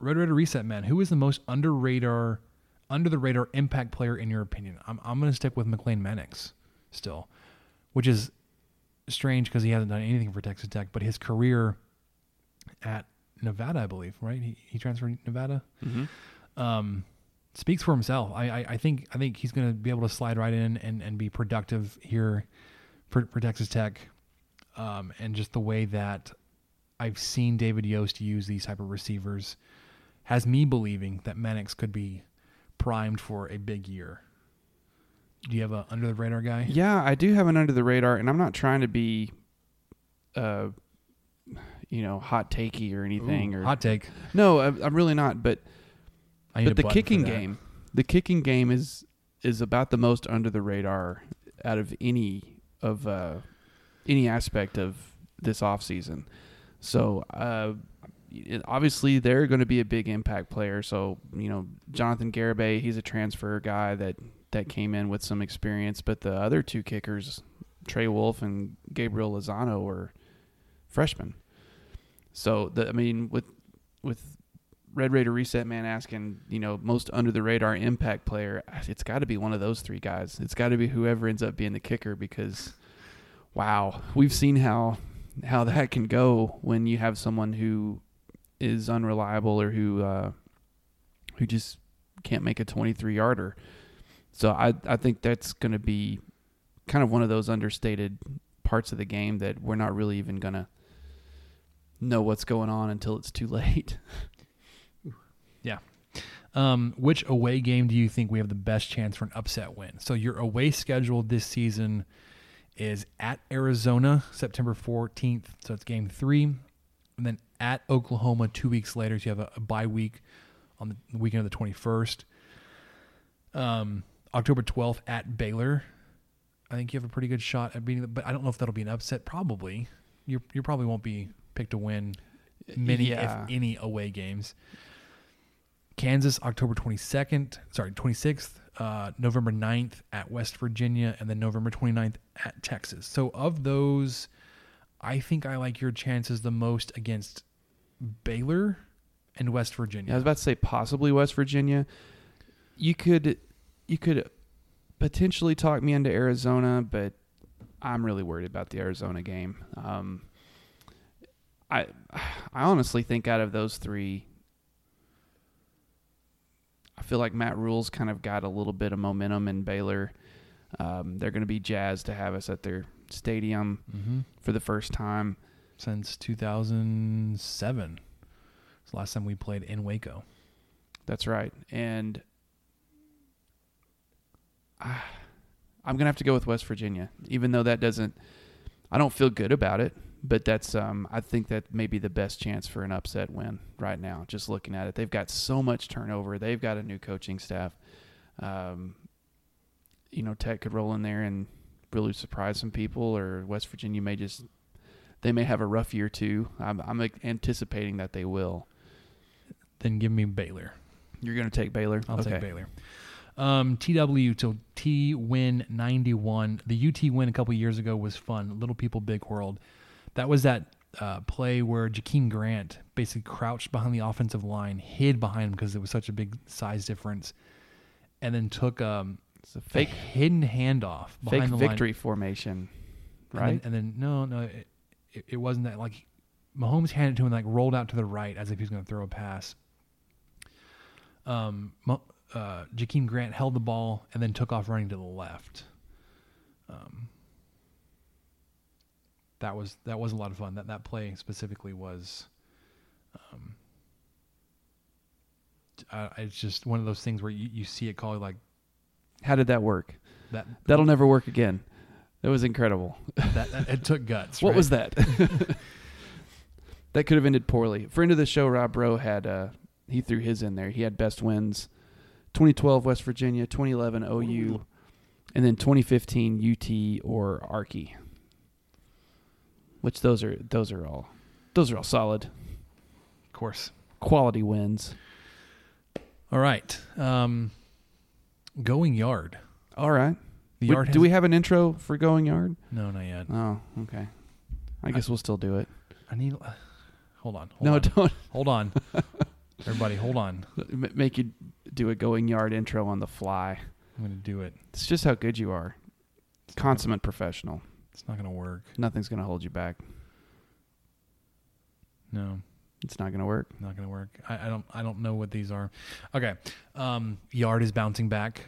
Red Raider Reset Man, who is the most under radar, under the radar impact player in your opinion? I'm I'm gonna stick with McLane Mannix still, which is strange because he hasn't done anything for Texas Tech, but his career at Nevada, I believe, right? He he transferred to Nevada. Um, speaks for himself. I, I I think I think he's gonna be able to slide right in and and be productive here for for Texas Tech um, and just the way that I've seen David Yost use these type of receivers has me believing that Mannix could be primed for a big year. Do you have a under the radar guy? Yeah, I do have an under the radar, and I'm not trying to be, uh, you know, hot takey or anything. Ooh, or hot take. No, I'm I'm really not. But I but the kicking game, the kicking game is is about the most under the radar out of any of uh, any aspect of this off season. So uh, obviously they're going to be a big impact player. So you know Jonathan Garibay, he's a transfer guy that that came in with some experience, but the other two kickers, Trey Wolff and Gabriel Lozano, were freshmen. So the I mean with with Red Raider Reset Man asking, you know, most under the radar impact player, it's got to be one of those three guys. It's got to be whoever ends up being the kicker because, wow, we've seen how how that can go when you have someone who is unreliable or who uh, who just can't make a 23 yarder. So I I think that's going to be kind of one of those understated parts of the game that we're not really even going to know what's going on until it's too [laughs] late. Yeah. Um, which away game do you think we have the best chance for an upset win? So your away schedule this season is at Arizona, September 14th. So it's game three. And then at Oklahoma two weeks later. So you have a, a bye week on the weekend of the 21st. Um, October 12th at Baylor. I think you have a pretty good shot at beating them, but I don't know if that'll be an upset. Probably. You you probably won't be picked to win many, Yeah. if any, away games. Kansas, October 22nd, sorry, 26th, uh, November 9th at West Virginia, and then November 29th at Texas. So, of those, I think I like your chances the most against Baylor and West Virginia. I was about to say possibly West Virginia. You could you could potentially talk me into Arizona, but I'm really worried about the Arizona game. Um, I [sighs] I honestly think out of those three, I feel like Matt Rhule's kind of got a little bit of momentum in Baylor. Um, they're going to be jazzed to have us at their stadium Mhm. for the first time. Since 2007. It's the last time we played in Waco. That's right. And I, I'm gonna have to go with West Virginia, even though that doesn't. I don't feel good about it, but that's. Um, I think that may be the best chance for an upset win right now. Just looking at it, they've got so much turnover. They've got a new coaching staff. Um, you know, Tech could roll in there and really surprise some people, or West Virginia may just. They may have a rough year too. I'm, I'm anticipating that they will. Then give me Baylor. You're going to take Baylor. I'll Okay. take Baylor. Um, TW to T win 91. The UT win a couple years ago was fun. Little People Big World. That was that uh, play where Jakeem Grant basically crouched behind the offensive line, hid behind him because it was such a big size difference, and then took um, It's a a fake hidden handoff behind fake the line. victory formation, And right? then, and then no, no, it, it, it wasn't that. Like Mahomes handed to him, like rolled out to the right as if he was going to throw a pass. Um, uh, Jakeem Grant held the ball and then took off running to the left. Um, that was that was a lot of fun. That that play specifically was, um, uh, it's just one of those things where you, you see it called like How did that work? that. That'll never work again. That was incredible. that, that [laughs] it took guts. what right? was that? [laughs] that could have ended poorly. Friend of the show, Rob Bro had uh, he threw his in there. He had best wins: 2012 West Virginia, 2011 OU, and then 2015 UT or Arky. Which those are those are all those are all solid Of course. quality wins. All right. Um, going yard. All right. The We- yard do we have an intro for going yard? No, not yet. Oh, okay. I guess we'll still do it. I need. uh, hold on. Hold no, on. don't Hold on. [laughs] Everybody, hold on. m- make you do a going yard intro on the fly. I'm gonna do it. It's just how good you are. Consummate professional. It's not gonna work. Nothing's going to hold you back. No, It's not going to work. not gonna work. I, I don't. I don't know what these are. Okay. Um, yard is bouncing back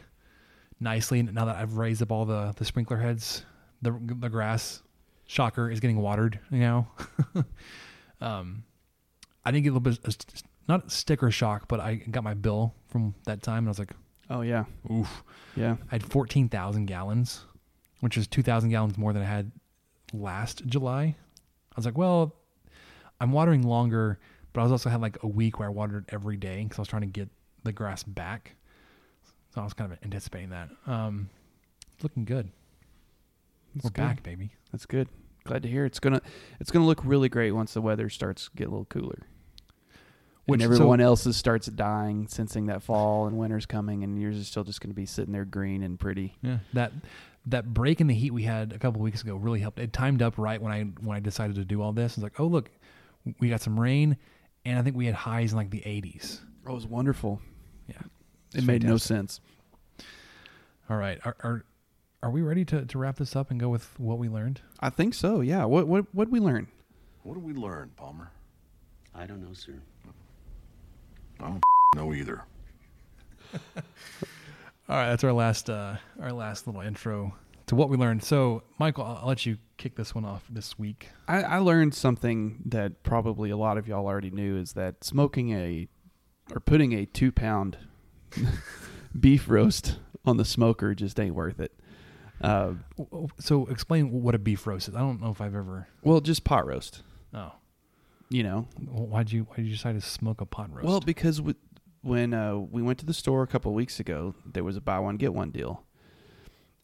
nicely now that I've raised up all the the sprinkler heads. The the grass, shocker, is getting watered now. [laughs] um, I didn't get a little bit of, not sticker shock, but I got my bill from that time, and I was like, Oh, yeah. oof. Yeah. I had 14,000 gallons, which is 2,000 gallons more than I had last July. I was like, well, I'm watering longer, but I was also had like a week where I watered every day because I was trying to get the grass back. So I was kind of anticipating that. Um, it's looking good. That's We're good. back, baby. That's good. Glad to hear. It's gonna it's gonna look really great once the weather starts to get a little cooler. Which- and so- everyone else's starts dying, sensing that fall and winter's coming, and yours is still just gonna be sitting there green and pretty. Yeah, that that break in the heat we had a couple weeks ago really helped. It timed up right when I when I decided to do all this. It's like, oh look, we got some rain, and I think we had highs in like the 80s. Oh, it was wonderful. Yeah, It It's made no sense. All right, are are, are we ready to, to wrap this up and go with what we learned? I think so. Yeah. What what what we learn? What did we learn, Palmer? I don't know, sir. I don't [laughs] know either. [laughs] All right, that's our last uh, our last little intro to what we learned. So, Michael, I'll, I'll let you kick this one off this week. I, I learned something that probably a lot of y'all already knew is that smoking a or putting a two pound [laughs] beef roast on the smoker just ain't worth it. Uh, So, explain what a beef roast is. I don't know if I've ever. well, just pot roast. Oh, You know, why'd you why did you decide to smoke a pot roast? Well, because w- when uh, we went to the store a couple of weeks ago, there was a buy one get one deal,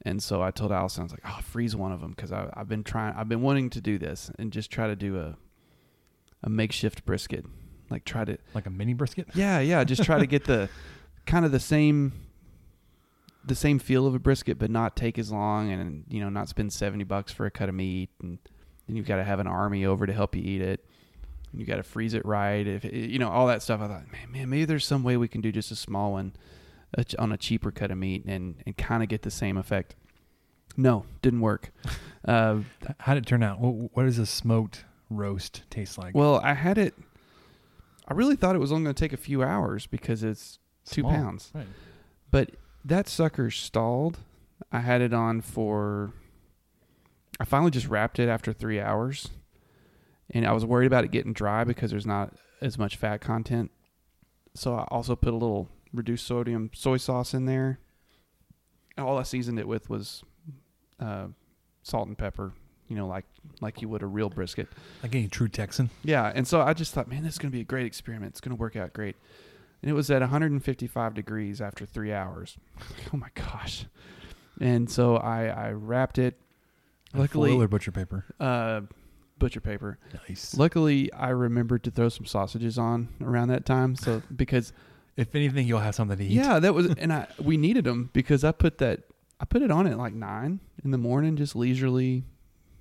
and so I told Allison, I was like, "Oh, freeze one of them," because I've been trying, I've been wanting to do this and just try to do a a makeshift brisket, like try to, like a mini brisket. [laughs] yeah, yeah, just try to get the kind of the same the same feel of a brisket, but not take as long, and you know, not spend seventy bucks for a cut of meat, and then you've got to have an army over to help you eat it. And you got to freeze it right. If you know all that stuff, I thought, man, man, maybe there's some way we can do just a small one a on a cheaper cut of meat and and kind of get the same effect. No, didn't work. [laughs] Uh, How did it turn out? What, what does a smoked roast taste like? well, I had it. I really thought it was only going to take a few hours because it's two pounds. right. But that sucker stalled. I had it on for. I finally just wrapped it after three hours, and I was worried about it getting dry because there's not as much fat content. So I also put a little reduced sodium soy sauce in there. All I seasoned it with was uh, salt and pepper. You know, like like you would a real brisket. Like any true Texan. Yeah, and so I just thought, man, this is going to be a great experiment. It's going to work out great. And it was at 155 degrees after three hours. [laughs] Oh my gosh! And so I I wrapped it. Luckily, foil or butcher paper. uh, butcher paper. Nice. Luckily, I remembered to throw some sausages on around that time. So [laughs] because If anything, you'll have something to eat. yeah, that was [laughs] and I we needed them because I put that I put it on at like nine in the morning, just leisurely.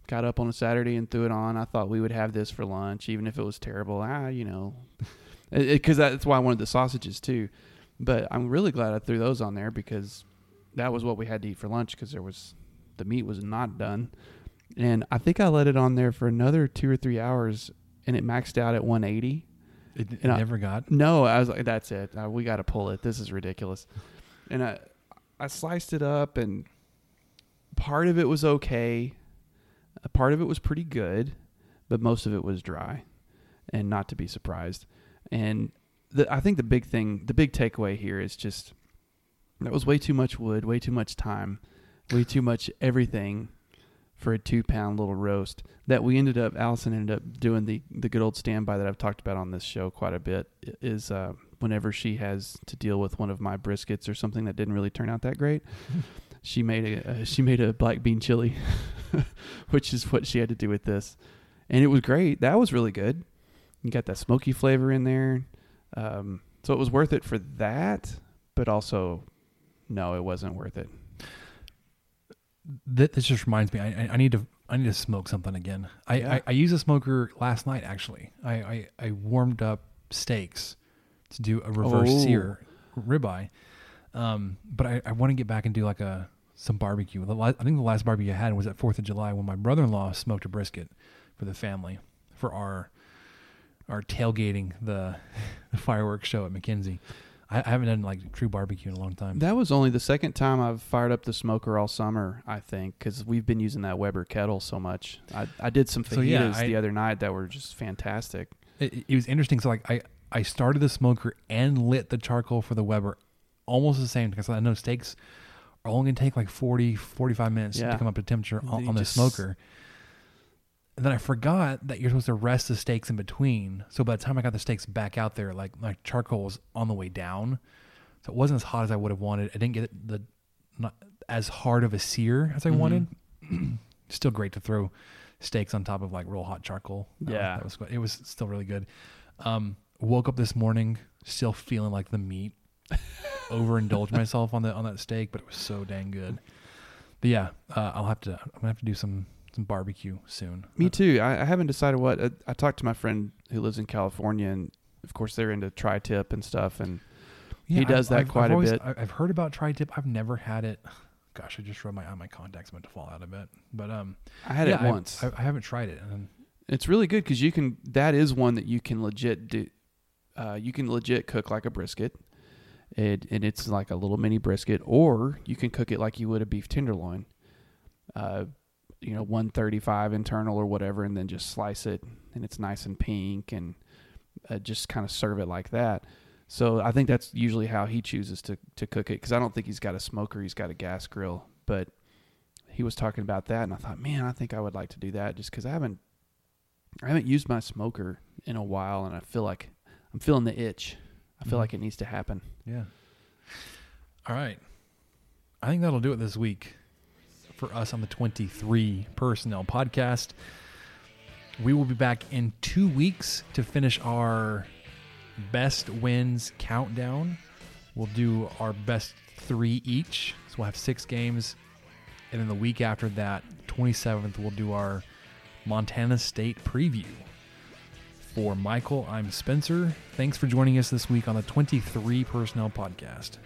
Got up on a Saturday and threw it on. I thought we would have this for lunch, even if it was terrible. Ah, you know, [laughs] because that's why I wanted the sausages too. But I'm really glad I threw those on there because that was what we had to eat for lunch because there was the meat was not done, and I think I let it on there for another two or three hours, and it maxed out at 180. It, it I- never got. No, I was like, that's it. Uh, we got to pull it. This is ridiculous. And I, I sliced it up, and part of it was okay. A part of it was pretty good, but most of it was dry, and not to be surprised. And the I think the big thing, the big takeaway here is just that was way too much wood, way too much time, way too much everything for a two pound little roast that we ended up Allison ended up doing the the good old standby that I've talked about on this show quite a bit is uh, whenever she has to deal with one of my briskets or something that didn't really turn out that great [laughs] she made a uh, she made a black bean chili [laughs] which is what she had to do with this. And it was great. That was really good. You got that smoky flavor in there. Um, so it was worth it for that but also no it wasn't worth it Th- This just reminds me. I, I- need to. I need to smoke something again. I, Yeah. I, I used a smoker last night. Actually, I, I, I warmed up steaks to do a reverse Oh. sear ribeye. Um, but I, I want to get back and do like a some barbecue. I think the last barbecue I had was at Fourth of July when my brother-in-law smoked a brisket for the family for our our tailgating the, [laughs] the fireworks show at Mackenzie. I, I haven't done like true barbecue in a long time. That was only the second time I've fired up the smoker all summer, I think, because we've been using that Weber kettle so much. I, I did some fajitas So, yeah, I- the other night that were just fantastic. it, it was interesting. So like I, I started the smoker and lit the charcoal for the Weber almost the same because I know steaks are only going to take like 40, 45 minutes Yeah. to come up to temperature on, on the smoker. And then I forgot that you're supposed to rest the steaks in between. So by the time I got the steaks back out there, like my charcoal was on the way down. So it wasn't as hot as I would have wanted. I didn't get the not as hard of a sear as I Mhm. wanted. [clears throat] Still great to throw steaks on top of like real hot charcoal. Uh, Yeah. that was it was still really good. Um, woke up this morning still feeling like the meat. [laughs] Overindulged myself on the on that steak, but it was so dang good. But yeah, uh, I'll have to. I'm gonna have to do some some barbecue soon. Me too. I, I haven't decided what. I, I talked to my friend who lives in California, and of course they're into tri-tip and stuff, and Yeah, he does I've- that I've- quite I've a always- bit. I've heard about tri-tip. I've never had it. Gosh, I just rubbed my my contacts meant to fall out a bit, but um, I had it yeah, I- once. I, I haven't tried it. And It's really good because you can. That is one that you can legit do. Uh, you can legit cook like a brisket, it, and it's like a little mini brisket, or you can cook it like you would a beef tenderloin. Uh, you know, one thirty-five internal or whatever, and then just slice it, and it's nice and pink, and uh, just kind of serve it like that. So I think that's usually how he chooses to to cook it because I don't think he's got a smoker, he's got a gas grill, but he was talking about that, and I thought, man, I think I would like to do that just because I haven't I haven't used my smoker in a while, and I feel like I'm feeling the itch. I feel Mhm. like it needs to happen. yeah. All right, I think that'll do it this week for us on the 23 Personnel Podcast. We will be back in two weeks to finish our best wins countdown. We'll do our best three each. So we'll have six games. And then the week after that, 27th, we'll do our Montana State preview. For Michael, I'm Spencer. Thanks for joining us this week on the 23 Personnel Podcast.